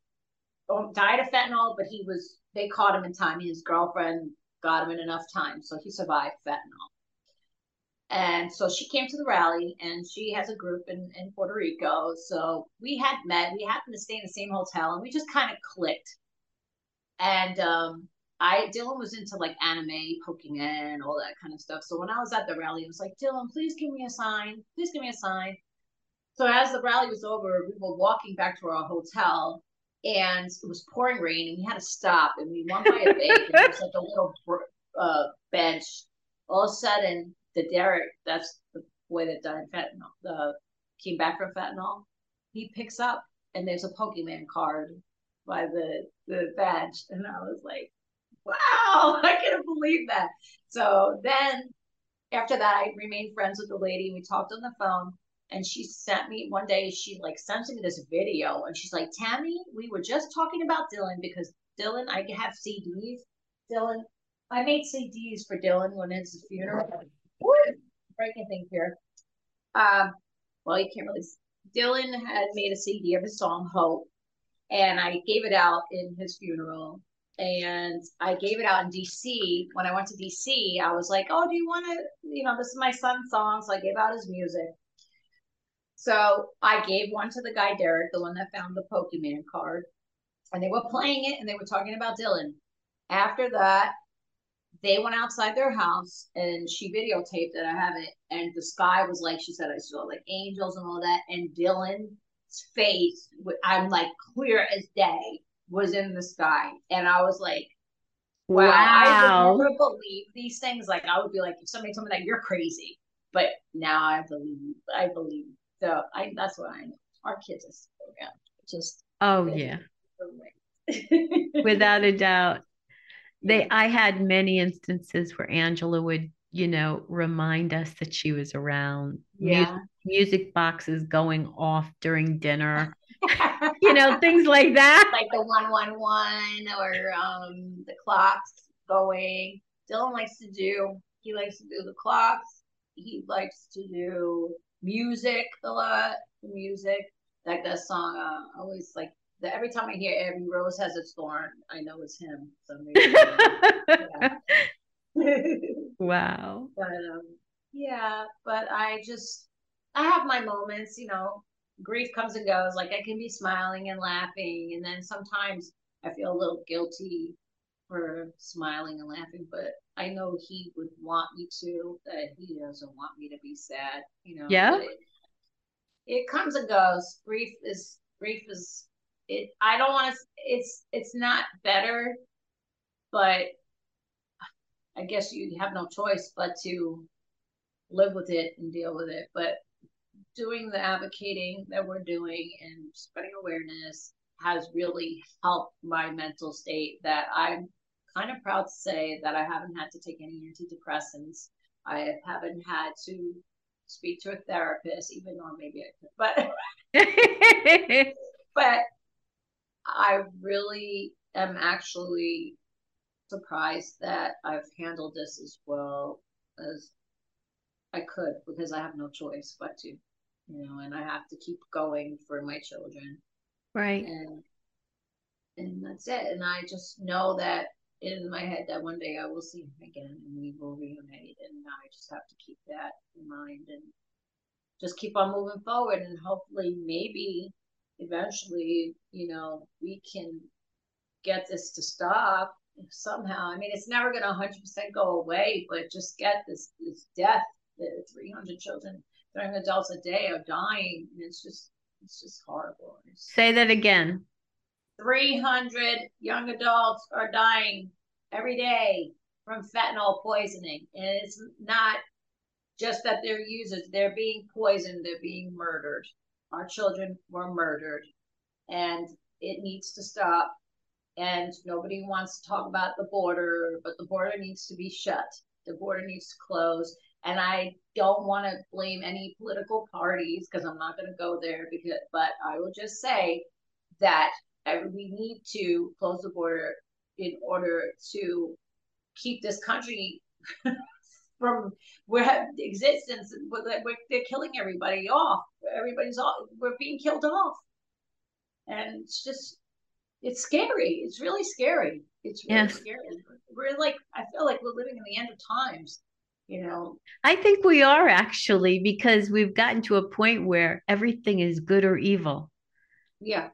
S2: um, died of fentanyl, but he was they caught him in time. His girlfriend got him in enough time, so he survived fentanyl. And so she came to the rally and she has a group in, in Puerto Rico. So we had met, we happened to stay in the same hotel and we just kind of clicked. And um, I, Dylan was into like anime, Pokemon, all that kind of stuff. So when I was at the rally, I was like, Dylan, please give me a sign. Please give me a sign. So as the rally was over, we were walking back to our hotel and it was pouring rain and we had to stop and we went by a bank and there was like a little uh, bench. All of a sudden, the Derek, that's the boy that died fentanyl, the came back from fentanyl. He picks up and there's a Pokemon card by the the badge, and I was like, wow, I couldn't believe that. So then after that, I remained friends with the lady. We talked on the phone and she sent me one day, she like sent me this video and she's like, Tammy, we were just talking about Dylan because Dylan, I have CDs. Dylan, I made CDs for Dylan when it's his funeral. Breaking things here. Um, well, you can't really. Dylan had made a CD of his song Hope, and I gave it out in his funeral. And I gave it out in DC. When I went to DC, I was like, "Oh, do you want to? You know, this is my son's song." So I gave out his music. So I gave one to the guy Derek, the one that found the Pokemon card, and they were playing it and they were talking about Dylan. After that, they went outside their house and she videotaped it. I have it. And the sky was like, she said, I saw like angels and all that. And Dylan's face, I'm like clear as day, was in the sky. And I was like, wow, wow. I would never believe these things. Like, I would be like, if somebody told me that, you're crazy. But now I believe, I believe. So I, that's what I know. Our kids are so Just,
S1: oh, yeah. Without a doubt they i had many instances where angela would you know remind us that she was around
S2: yeah music,
S1: music boxes going off during dinner you know things like that
S2: like the 111 or um the clocks going dylan likes to do he likes to do the clocks he likes to do music a lot music like that song uh always like the, every time I hear every rose has its thorn, I know it's him. So maybe,
S1: wow.
S2: But um, yeah, but I just I have my moments, you know. Grief comes and goes. Like I can be smiling and laughing, and then sometimes I feel a little guilty for smiling and laughing, but I know he would want me to. That he doesn't want me to be sad, you know.
S1: Yeah.
S2: It, it comes and goes. Grief is grief is it I don't want to it's it's not better, but I guess you have no choice but to live with it and deal with it. But doing the advocating that we're doing and spreading awareness has really helped my mental state that I'm kind of proud to say that I haven't had to take any antidepressants. I haven't had to speak to a therapist, even though maybe I could, but but I really am actually surprised that I've handled this as well as I could because I have no choice but to, you know, and I have to keep going for my children.
S1: Right.
S2: And and that's it. And I just know that in my head that one day I will see him again and we will reunite and I just have to keep that in mind and just keep on moving forward and hopefully maybe eventually, you know, we can get this to stop somehow. I mean, it's never going to 100% go away, but just get this this death. The 300 children, 300 adults a day are dying. And it's just it's just horrible. It's,
S1: Say that again.
S2: 300 young adults are dying every day from fentanyl poisoning, and it's not just that they're users; they're being poisoned, they're being murdered. Our children were murdered, and it needs to stop. And nobody wants to talk about the border, but the border needs to be shut. The border needs to close. And I don't want to blame any political parties because I'm not going to go there. Because, but I will just say that we need to close the border in order to keep this country from where existence. They're killing everybody off. Everybody's all we're being killed off, and it's just it's scary. It's really scary. It's really yes. scary. We're like I feel like we're living in the end of times. You know,
S1: I think we are actually because we've gotten to a point where everything is good or evil.
S2: Yeah,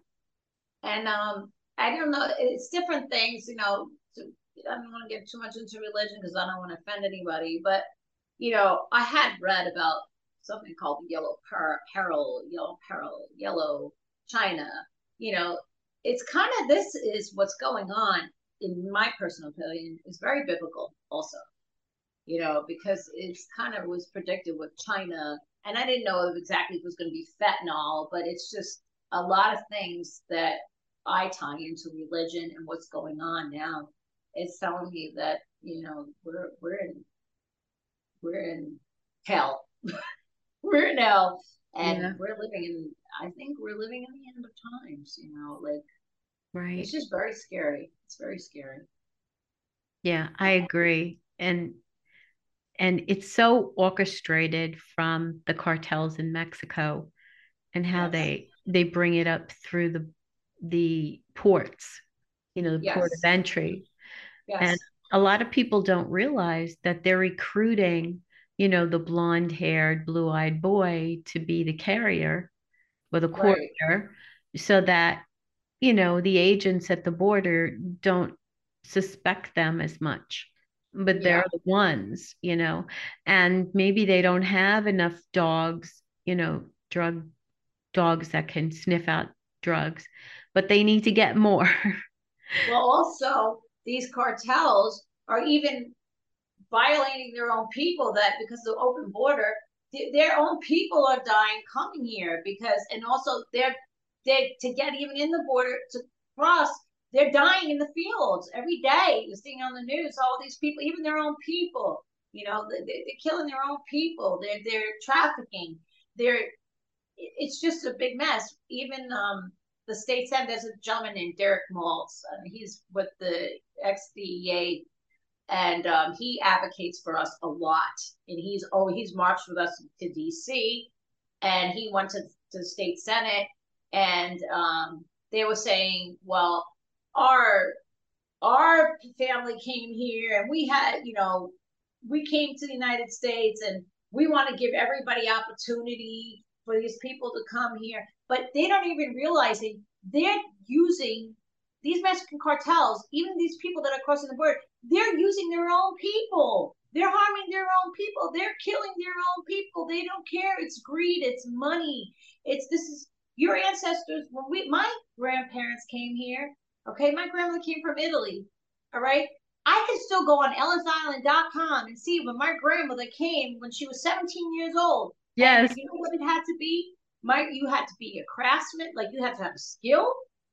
S2: and um, I don't know. It's different things. You know, I don't want to get too much into religion because I don't want to offend anybody, but you know, I had read about something called yellow per- peril, yellow peril, yellow China. You know, it's kind of this is what's going on, in my personal opinion, is very biblical also. You know, because it's kind of was predicted with China, and I didn't know exactly if it was going to be fentanyl, but it's just a lot of things that I tie into religion and what's going on now It's telling me that you know we're we're in we're in hell. we're in hell, and yeah. we're living in. I think we're living in the end of times. You know, like
S1: right.
S2: It's just very scary. It's very scary.
S1: Yeah, I agree, and and it's so orchestrated from the cartels in Mexico and how yes. they they bring it up through the the ports, you know, the yes. port of entry. Yes. And a lot of people don't realize that they're recruiting, you know, the blonde haired, blue eyed boy to be the carrier or the courier right. so that, you know, the agents at the border don't suspect them as much but they're the ones, you know, and maybe they don't have enough dogs, you know, drug dogs that can sniff out drugs, but they need to get more.
S2: well, also, these cartels are even violating their own people that because of the open border, th- their own people are dying coming here because, and also they're, they to get even in the border to cross they're dying in the fields every day. You're seeing on the news all these people, even their own people. You know, they're, they're killing their own people. They're they're trafficking. They're it's just a big mess. Even um, the state said there's a gentleman named Derek Maltz. He's with the ex-DEA, and um, he advocates for us a lot. And he's oh he's marched with us to D.C. and he went to, to the state senate, and um, they were saying, well, our our family came here and we had you know we came to the united states and we want to give everybody opportunity for these people to come here but they don't even realize it. They're using these mexican cartels even these people that are crossing the border they're using their own people. They're harming their own people. They're killing their own people. They don't care. It's greed. It's money. It's this is your ancestors when we my grandparents came here Okay, my grandmother came from Italy. All right. I can still go on ellisisland.com and see when my grandmother came when she was 17 years old.
S1: Yes.
S2: You know what it had to be? My you had to be a craftsman, like you had to have a skill.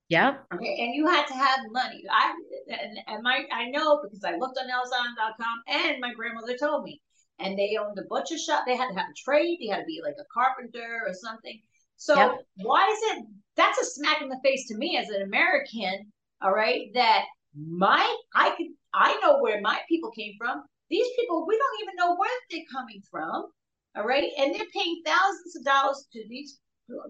S1: Yeah.
S2: Okay, and you had to have money. I and, and my I know because I looked on ellisisland.com and my grandmother told me. And they owned a butcher shop. They had to have a trade. They had to be like a carpenter or something. So yep. why is it that's a smack in the face to me as an American all right, that my I could I know where my people came from. These people we don't even know where they're coming from. All right, and they're paying thousands of dollars to these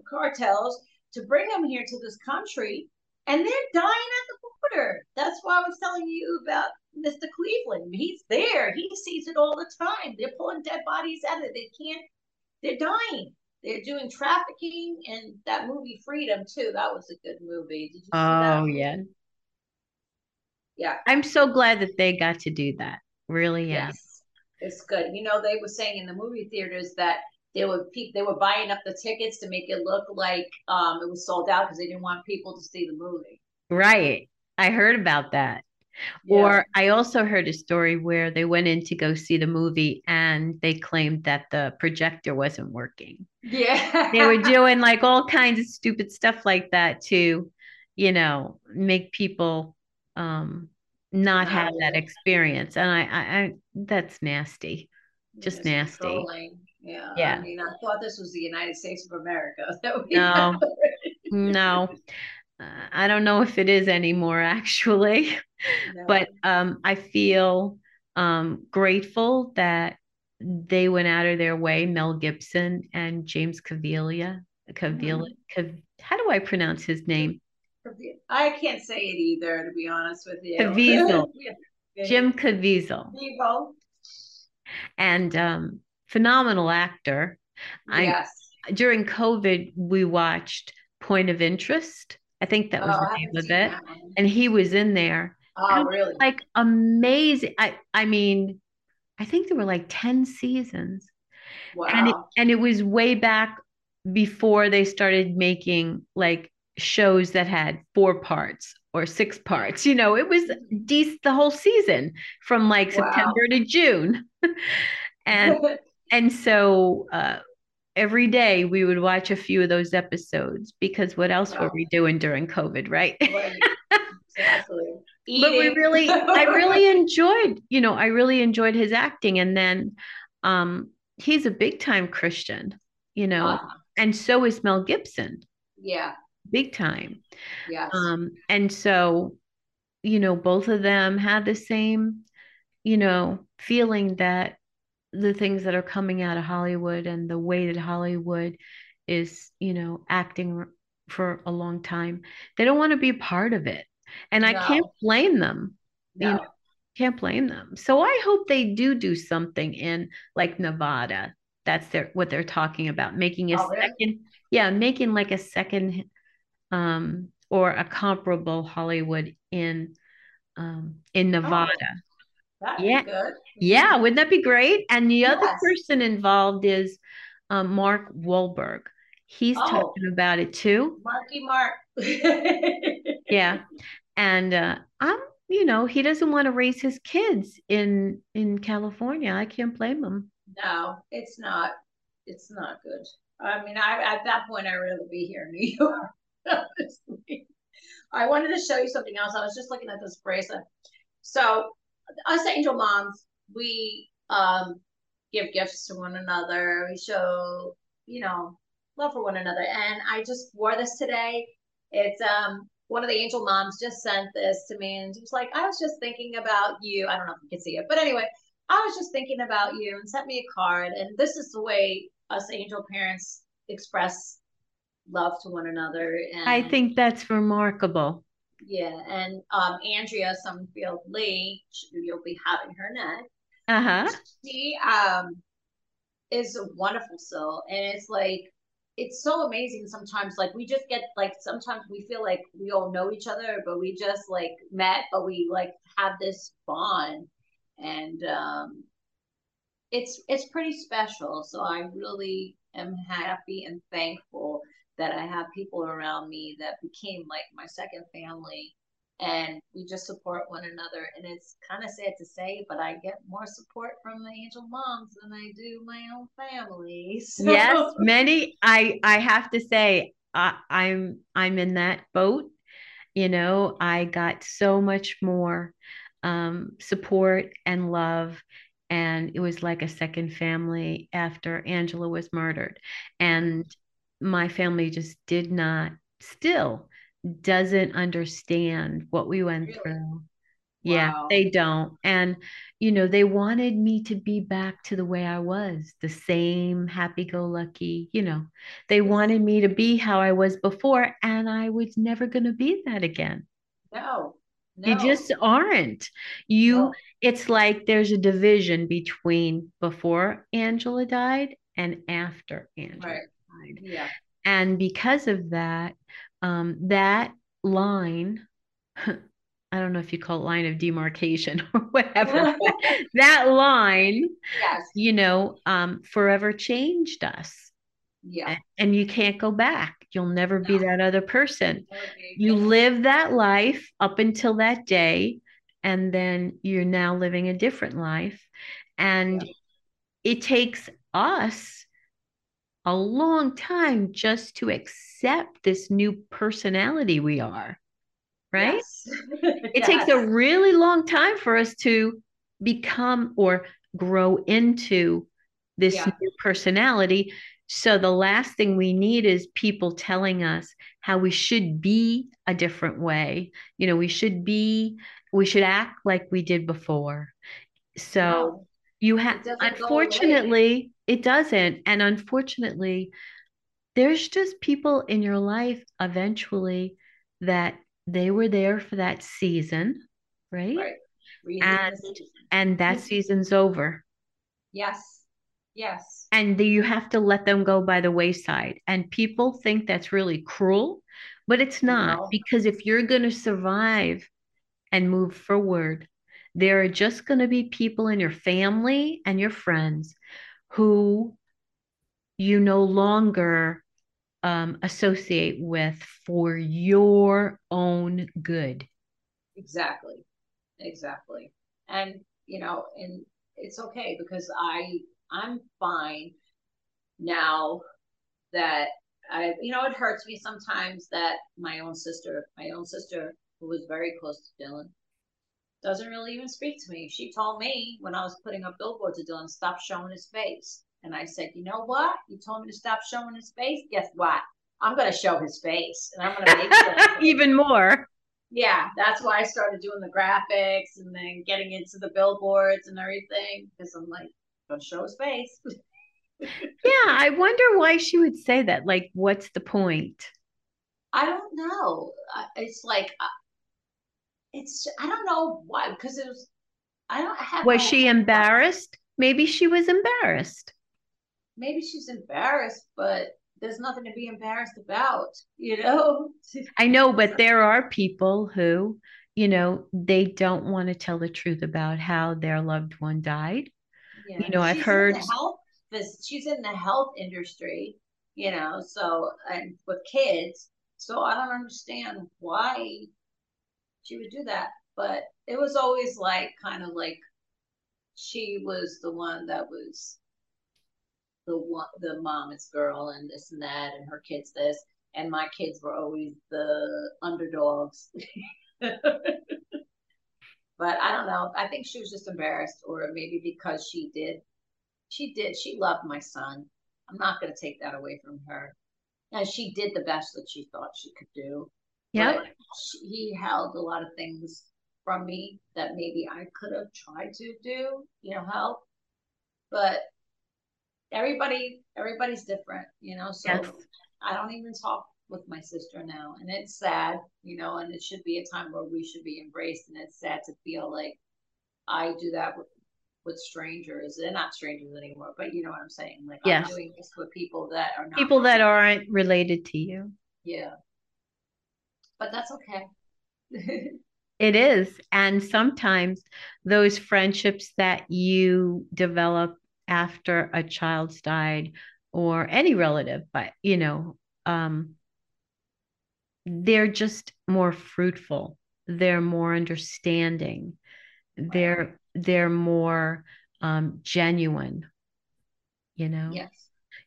S2: cartels to bring them here to this country, and they're dying at the border. That's why I was telling you about Mr. Cleveland. He's there. He sees it all the time. They're pulling dead bodies out of it. They can't. They're dying. They're doing trafficking and that movie Freedom too. That was a good movie.
S1: Oh, yeah.
S2: Yeah.
S1: I'm so glad that they got to do that. Really, yeah. Yes.
S2: It's good. You know, they were saying in the movie theaters that they were pe- they were buying up the tickets to make it look like um it was sold out because they didn't want people to see the movie.
S1: Right. I heard about that. Yeah. Or I also heard a story where they went in to go see the movie and they claimed that the projector wasn't working.
S2: Yeah.
S1: they were doing like all kinds of stupid stuff like that to, you know, make people um not have that experience. And I, I, I that's nasty. Just it's nasty.
S2: yeah yeah i mean i thought this was the united states of america
S1: no. no. Uh, i don't know if it is anymore actually. No. but um i feel um grateful that they went out of their way mel gibson and james cavilla cavilla mm. how do i pronounce his name
S2: I can't say it either, to be honest with you.
S1: Caviezel. Jim Caviezel. And um, phenomenal actor.
S2: Yes.
S1: I, during COVID, we watched Point of Interest. I think that was oh, the name of it. And he was in there.
S2: Oh, really?
S1: Like amazing. I I mean, I think there were like 10 seasons.
S2: Wow.
S1: And it, and it was way back before they started making like shows that had four parts or six parts. You know, it was decent the whole season from like wow. September to June. and and so uh, every day we would watch a few of those episodes because what else wow. were we doing during COVID, right?
S2: right. Exactly.
S1: but we really i really enjoyed you know i really enjoyed his acting and then um he's a big time christian you know
S2: Uh,
S1: and so is mel gibson
S2: yeah,
S1: big time
S2: yes.
S1: um and so you know both of them had the same you know feeling that the things that are coming out of hollywood and the way that hollywood is you know acting for a long time they don't want to be part of it and i can't blame them you know can't blame them. So I hope they do do something in like Nevada. That's their what they're talking about, making a
S2: Oh, really?
S1: second, yeah, making like a second um or a comparable Hollywood in um in
S2: Oh,
S1: Nevada.
S2: that'd be
S1: Yeah.
S2: good.
S1: Yeah, wouldn't that be great? And the other person involved is um Mark Wahlberg. He's
S2: Oh,
S1: talking about it too.
S2: Marky Mark.
S1: Yeah. And uh I'm, you know, he doesn't want to raise his kids in in California. I can't blame him.
S2: No, it's not. It's not good. I mean, I at that point, I'd rather be here in New York, I wanted to show you something else. I was just looking at this bracelet. So, us angel moms, we um give gifts to one another. We show, you know, love for one another. And I just wore this today. It's um one of the angel moms just sent this to me and she was like, I was just thinking about you. I don't know if you can see it, but anyway, I was just thinking about you and sent me a card. And this is the way us angel parents express love to one another.
S1: I think that's remarkable.
S2: yeah, and um, Andrea Summerfield Lee, you'll be having her next.
S1: Uh-huh.
S2: She um is a wonderful soul, and it's like it's so amazing sometimes. Like we just get like sometimes we feel like we all know each other, but we just like met, but we like have this bond, and um it's it's pretty special. So I really am happy and thankful that I have people around me that became like my second family and we just support one another and it's kind of sad to say but I get more support from the angel moms than I do my own family.
S1: Yes, many I I have to say I, I'm I'm in that boat. You know, I got so much more um, support and love, and it was like a second family after Angela was murdered. And my family just did not, still doesn't understand what we went
S2: really
S1: through. Yeah,
S2: wow.
S1: they don't. And, you know, they wanted me to be back to the way I was, the same happy-go-lucky, you know. They wanted me to be how I was before, and I was never going to be that again.
S2: No.
S1: You just aren't. You,
S2: No.
S1: it's like there's a division between before Angela died and after Angela
S2: Right.
S1: Died.
S2: Yeah.
S1: And because of that, um, that line, I don't know if you call it line of demarcation or whatever, that line,
S2: yes.
S1: you know, um, forever changed us.
S2: Yeah.
S1: And you can't go back. You'll never be that other person.
S2: That would be
S1: You live that life up until that day, and then you're now living a different life.
S2: Yeah.
S1: And it takes us a long time just to accept this new personality we are, right?
S2: Yes.
S1: It takes a really long time for us to become or grow into this
S2: Yeah.
S1: new personality. So the last thing we need is people telling us how we should be a different way. You know, we should be, we should act like we did before. So. You have,
S2: It doesn't go away.
S1: unfortunately, it doesn't. And unfortunately, there's just people in your life eventually that they were there for that season, right?
S2: Right.
S1: And and that mm-hmm. season's over.
S2: Yes. Yes.
S1: And you have to let them go by the wayside. And people think that's really cruel, but it's not
S2: No.
S1: because if you're going to survive and move forward, there are just going to be people in your family and your friends who you no longer um, associate with for your own good.
S2: Exactly. Exactly. And you know, and it's okay because I I'm fine now that I you know it hurts me sometimes that my own sister my own sister who was very close to Dylan doesn't really even speak to me. She told me when I was putting up billboards to Dylan, stop showing his face. And I said, you know what? You told me to stop showing his face. Guess what? I'm going to show his face, and I'm going to make it
S1: even more.
S2: Yeah, that's why I started doing the graphics and then getting into the billboards and everything because I'm like, to show his face.
S1: yeah, I wonder why she would say that. Like, what's the point?
S2: I don't know. It's like it's I don't know why because it was I don't have.
S1: Was no, she embarrassed? Maybe she was embarrassed.
S2: Maybe she's embarrassed, but there's nothing to be embarrassed about, you know.
S1: I know, but there are people who, you know, they don't want to tell the truth about how their loved one died. Yeah. You know, I've heard
S2: health, she's in the health industry, you know, so and with kids, so I don't understand why she would do that. But it was always like kind of like she was the one that was the one the mama's girl and this and that and her kids this and my kids were always the underdogs. but I don't know. I think she was just embarrassed, or maybe because she did, she did, she loved my son. I'm not going to take that away from her. And she did the best that she thought she could do.
S1: Yeah.
S2: He held a lot of things from me that maybe I could have tried to do, you know, help. But everybody, everybody's different, you know. So yes. I don't even talk with my sister now, and it's sad, you know. And it should be a time where we should be embraced, and it's sad to feel like I do that with with strangers. They're not strangers anymore, but you know what I'm saying. Like yes. I'm doing this with people that are not
S1: people that aren't related to you.
S2: Yeah but that's okay.
S1: it is. And sometimes those friendships that you develop after a child's died or any relative, but you know, um, they're just more fruitful. They're more understanding. They're they're more um, genuine. You know.
S2: Yes.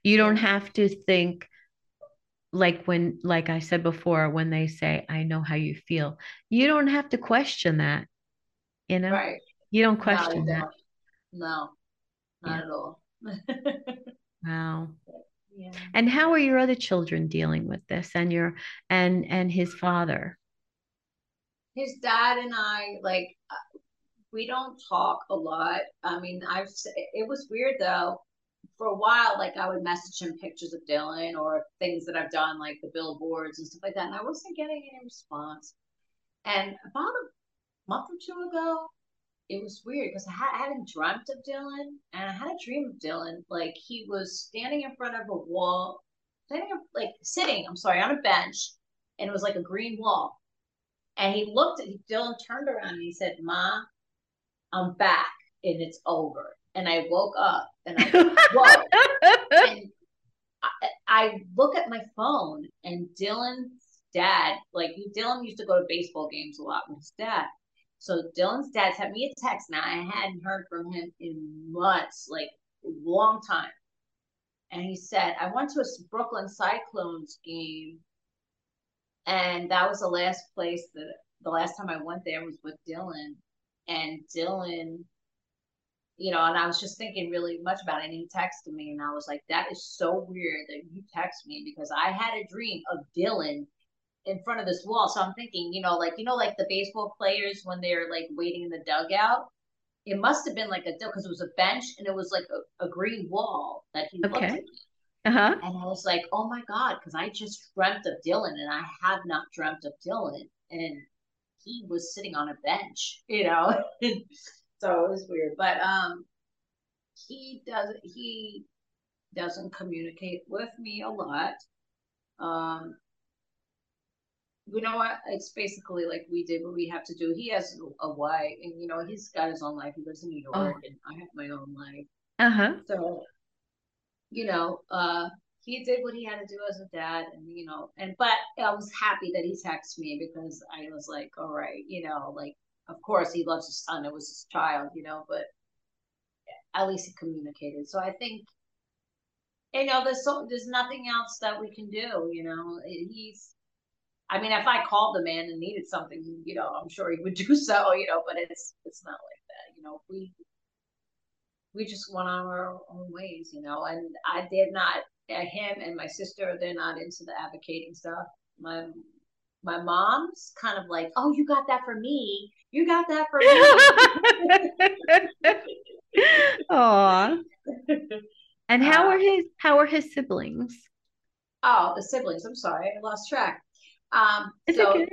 S1: You don't have to think like when like i said before when they say i know how you feel you don't have to question that you know?
S2: Right.
S1: You don't question
S2: no,
S1: that
S2: no. Not yeah. at all.
S1: Wow. Yeah. and how are your other children dealing with this and your and and his father?
S2: His dad and i like uh, we don't talk a lot. I mean i've it was weird though for a while, like I would message him pictures of Dylan or things that I've done, like the billboards and stuff like that, and I wasn't getting any response. And about a month or two ago, it was weird because I, ha- I hadn't dreamt of Dylan, and I had a dream of Dylan. Like he was standing in front of a wall, standing up, like sitting. I'm sorry, on a bench, and it was like a green wall. And he looked at Dylan, turned around, and he said, "Ma, I'm back, and it's over." And I woke up and I whoa. and I, I look at my phone and Dylan's dad, like Dylan used to go to baseball games a lot with his dad. So Dylan's dad sent me a text. Now I hadn't heard from him in months, like a long time. And he said, I went to a Brooklyn Cyclones game. And that was the last place that the last time I went there was with Dylan. And Dylan you know, and I was just thinking really much about it. And he texted me, and I was like, that is so weird that you text me because I had a dream of Dylan in front of this wall. So I'm thinking, you know, like, you know, like the baseball players when they're like waiting in the dugout. It must have been like a because it was a bench and it was like a, a green wall that he okay. looked at.
S1: Uh-huh.
S2: And I was like, oh my God, because I just dreamt of Dylan and I have not dreamt of Dylan. And he was sitting on a bench, you know. so it was weird. But um, he doesn't he doesn't communicate with me a lot. Um, you know what? It's basically like we did what we have to do. He has a wife, and you know he's got his own life. He lives in New York, oh. and I have my own life.
S1: Uh huh.
S2: So, you know, uh, he did what he had to do as a dad, and you know, and but I was happy that he texted me because I was like, all right, you know, like of course he loves his son. It was his child, you know, but at least he communicated. So I think, you know, there's so there's nothing else that we can do. You know, he's. I mean, if I called the man and needed something, you know, I'm sure he would do so, you know, but it's it's not like that. You know, we we just went on our own ways, you know, and I did not uh, him and my sister, they're not into the advocating stuff. My my mom's kind of like, Oh, you got that for me. You got that for
S1: me. Aw. And how uh, are his how are his siblings?
S2: Oh, the siblings. I'm sorry, I lost track. Um, it's so okay.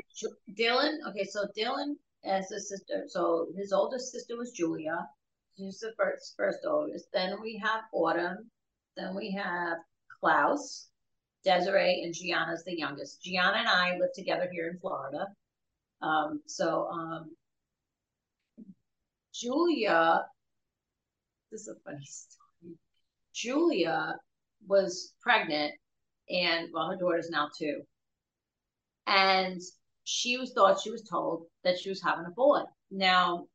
S2: Dylan, okay, so Dylan as a sister, so his oldest sister was Julia. She's the first first oldest. Then we have Autumn. Then we have Klaus, Desiree, and Gianna's the youngest. Gianna and I live together here in Florida. Um, so um, Julia, this is a funny story. Julia was pregnant, and well, her daughter's now two and she was thought she was told that she was having a boy. Now,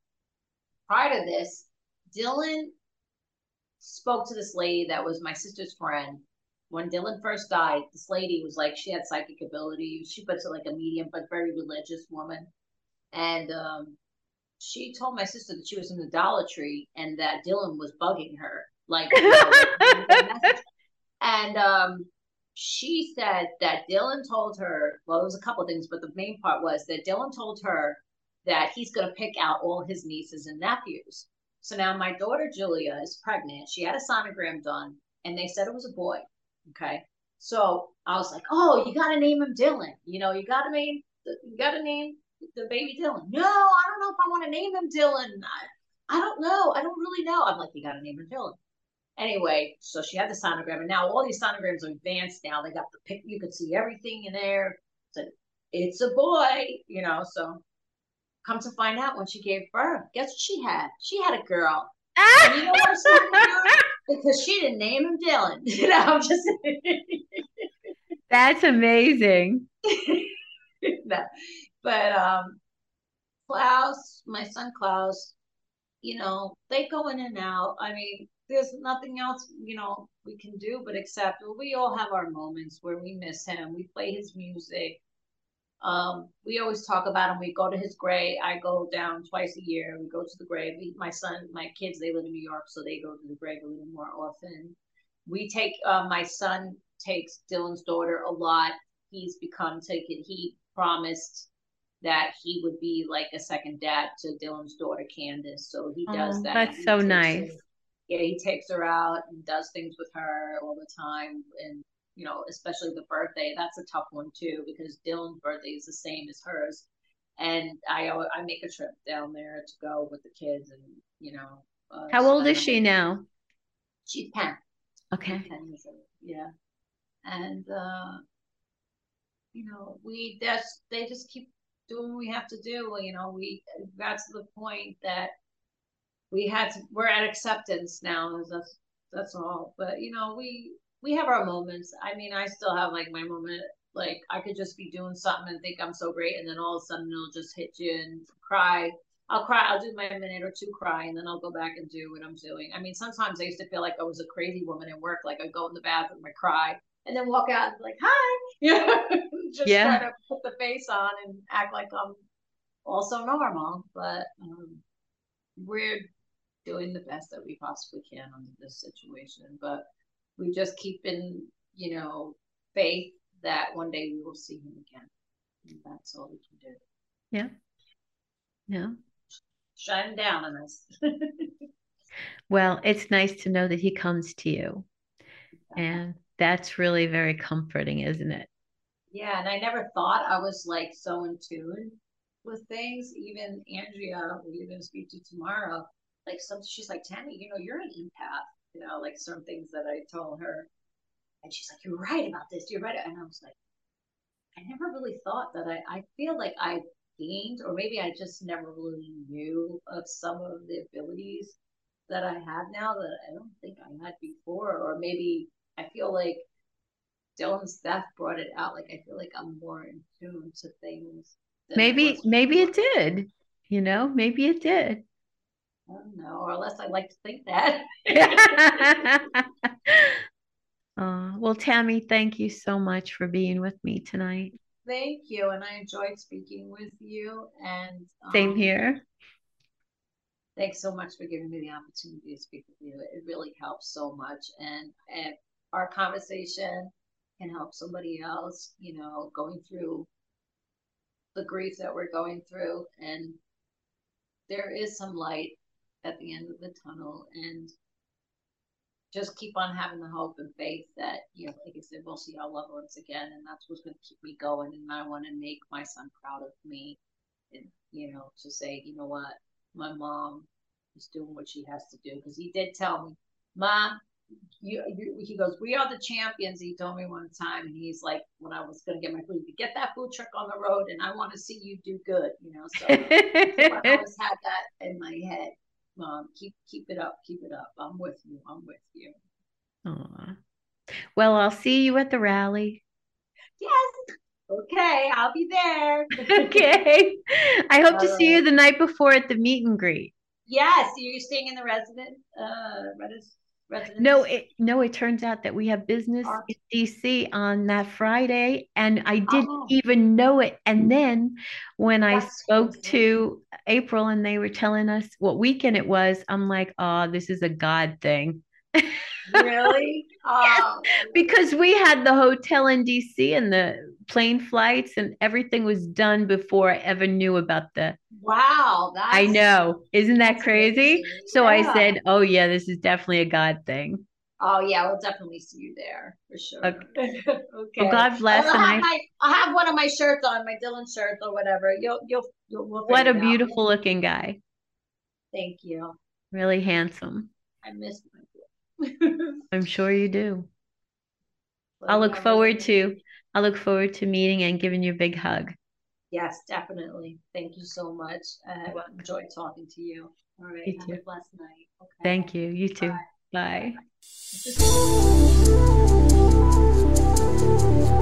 S2: prior to this, Dylan spoke to this lady that was my sister's friend. When Dylan first died, this lady was like she had psychic ability. She puts it like a medium, but very religious woman. And um, she told my sister that she was in idolatry and that Dylan was bugging her, like, you know, and um, she said that Dylan told her, well, it was a couple things, but the main part was that Dylan told her that he's going to pick out all his nieces and nephews. So now my daughter Julia is pregnant. She had a sonogram done, and they said it was a boy. Okay. So I was like, oh, you got to name him Dylan. You know, you got to name, you got to name the baby Dylan. No, I don't know if I want to name him Dylan. I, I don't know. I don't really know. I'm like, you got to name him Dylan. Anyway, so she had the sonogram, and now all these sonograms are advanced now. They got the pic, you could see everything in there. So it's a boy, you know. So come to find out when she gave birth, guess what she had? She had a girl. and you know what I'm Because she didn't name him Dylan. You know, I'm just
S1: That's amazing.
S2: no. But um Klaus, my son Klaus, you know, they go in and out. I mean, there's nothing else, you know, we can do but accept. Well, we all have our moments where we miss him. We play his music. Um, we always talk about him. We go to his grave. I go down twice a year. We go to the grave. We, my son, my kids, they live in New York, so they go to the grave a little more often. We take uh, my son takes Dylan's daughter a lot. He's become taken. He promised that he would be like a second dad to Dylan's daughter Candace. So he does oh, that.
S1: That's so nice. Her,
S2: yeah, he takes her out and does things with her all the time, and you know, especially the birthday. That's a tough one too because Dylan's birthday is the same as hers, and I I make a trip down there to go with the kids, and you know.
S1: Uh, How old is she now?
S2: She's ten.
S1: Okay.
S2: Ten years old. Yeah, and uh, you know, we just they just keep doing what we have to do. You know, we got to the point that we had to, we're at acceptance now. That's that's all. But you know, we we have our moments. I mean, I still have like my moment. Like I could just be doing something and think I'm so great, and then all of a sudden it'll just hit you and cry. I'll cry. I'll do my minute or two cry, and then I'll go back and do what I'm doing. I mean, sometimes I used to feel like I was a crazy woman at work. Like I'd go in the bathroom, I cry, and then walk out and be like, "Hi," know, just yeah. try to put the face on and act like I'm also normal. But um, we're doing the best that we possibly can under this situation. But we just keep in, you know, faith that one day we will see him again. And that's all we can do.
S1: Yeah. Yeah.
S2: Shine down on us.
S1: well, it's nice to know that he comes to you. And that's really very comforting, isn't it?
S2: Yeah, and I never thought I was like so in tune with things. Even Andrea, who you're going to speak to tomorrow, like some she's like Tammy, you know, you're an empath, you know, like some things that I told her. And she's like, You're right about this, you're right. And I was like, I never really thought that I I feel like I gained, or maybe I just never really knew of some of the abilities that I have now that I don't think I had before. Or maybe I feel like Dylan's death brought it out. Like I feel like I'm more in tune to things.
S1: Maybe maybe it did. You know, maybe it did.
S2: I don't know, or unless I like to think that.
S1: uh, well, Tammy, thank you so much for being with me tonight.
S2: thank you. And I enjoyed speaking with you. And
S1: um, same here.
S2: Thanks so much for giving me the opportunity to speak with you. It really helps so much. And, and our conversation can help somebody else, you know, going through the grief that we're going through. And there is some light at the end of the tunnel. And just keep on having the hope and faith that, you know, like I said, we'll see our loved ones again. And that's what's going to keep me going. And I want to make my son proud of me and, you know, to say, you know what, my mom is doing what she has to do. Because he did tell me, Ma, you, you, he goes, we are the champions. He told me one time, and he's like, when I was going to get my food, to get that food truck on the road, and I want to see you do good, you know. So I always had that in my head. Mom, keep keep it up, keep it up. I'm with you. I'm with you.
S1: Aww. Well, I'll see you at the rally.
S2: Yes. Okay, I'll be there.
S1: okay. I hope All to right. see you the night before at the meet and greet.
S2: Yes, you're staying in the resident uh residence.
S1: No, it no, it turns out that we have business in DC on that Friday, and I didn't oh. even know it. And then when That's I spoke crazy. to April and they were telling us what weekend it was, I'm like, oh, this is a God thing.
S2: really?
S1: Oh. because we had the hotel in DC and the plane flights and everything was done before I ever knew about the.
S2: Wow, that's,
S1: I know, isn't that crazy? So I said, "Oh yeah, this is definitely a God thing."
S2: Oh yeah, we'll definitely see you there for sure. Okay. okay.
S1: Well, God bless.
S2: I'll have, I... my, I'll have one of my shirts on, my Dylan shirt or whatever. You'll you'll, you'll we'll
S1: What a beautiful out. looking guy.
S2: Thank you.
S1: Really handsome.
S2: I miss
S1: I'm sure you do. I look forward to I look forward to meeting and giving you a big hug.
S2: Yes, definitely. Thank you so much. I uh, enjoyed talking to you. All right. You have a blessed night.
S1: Okay. Thank you. You too. Bye. Bye. Bye.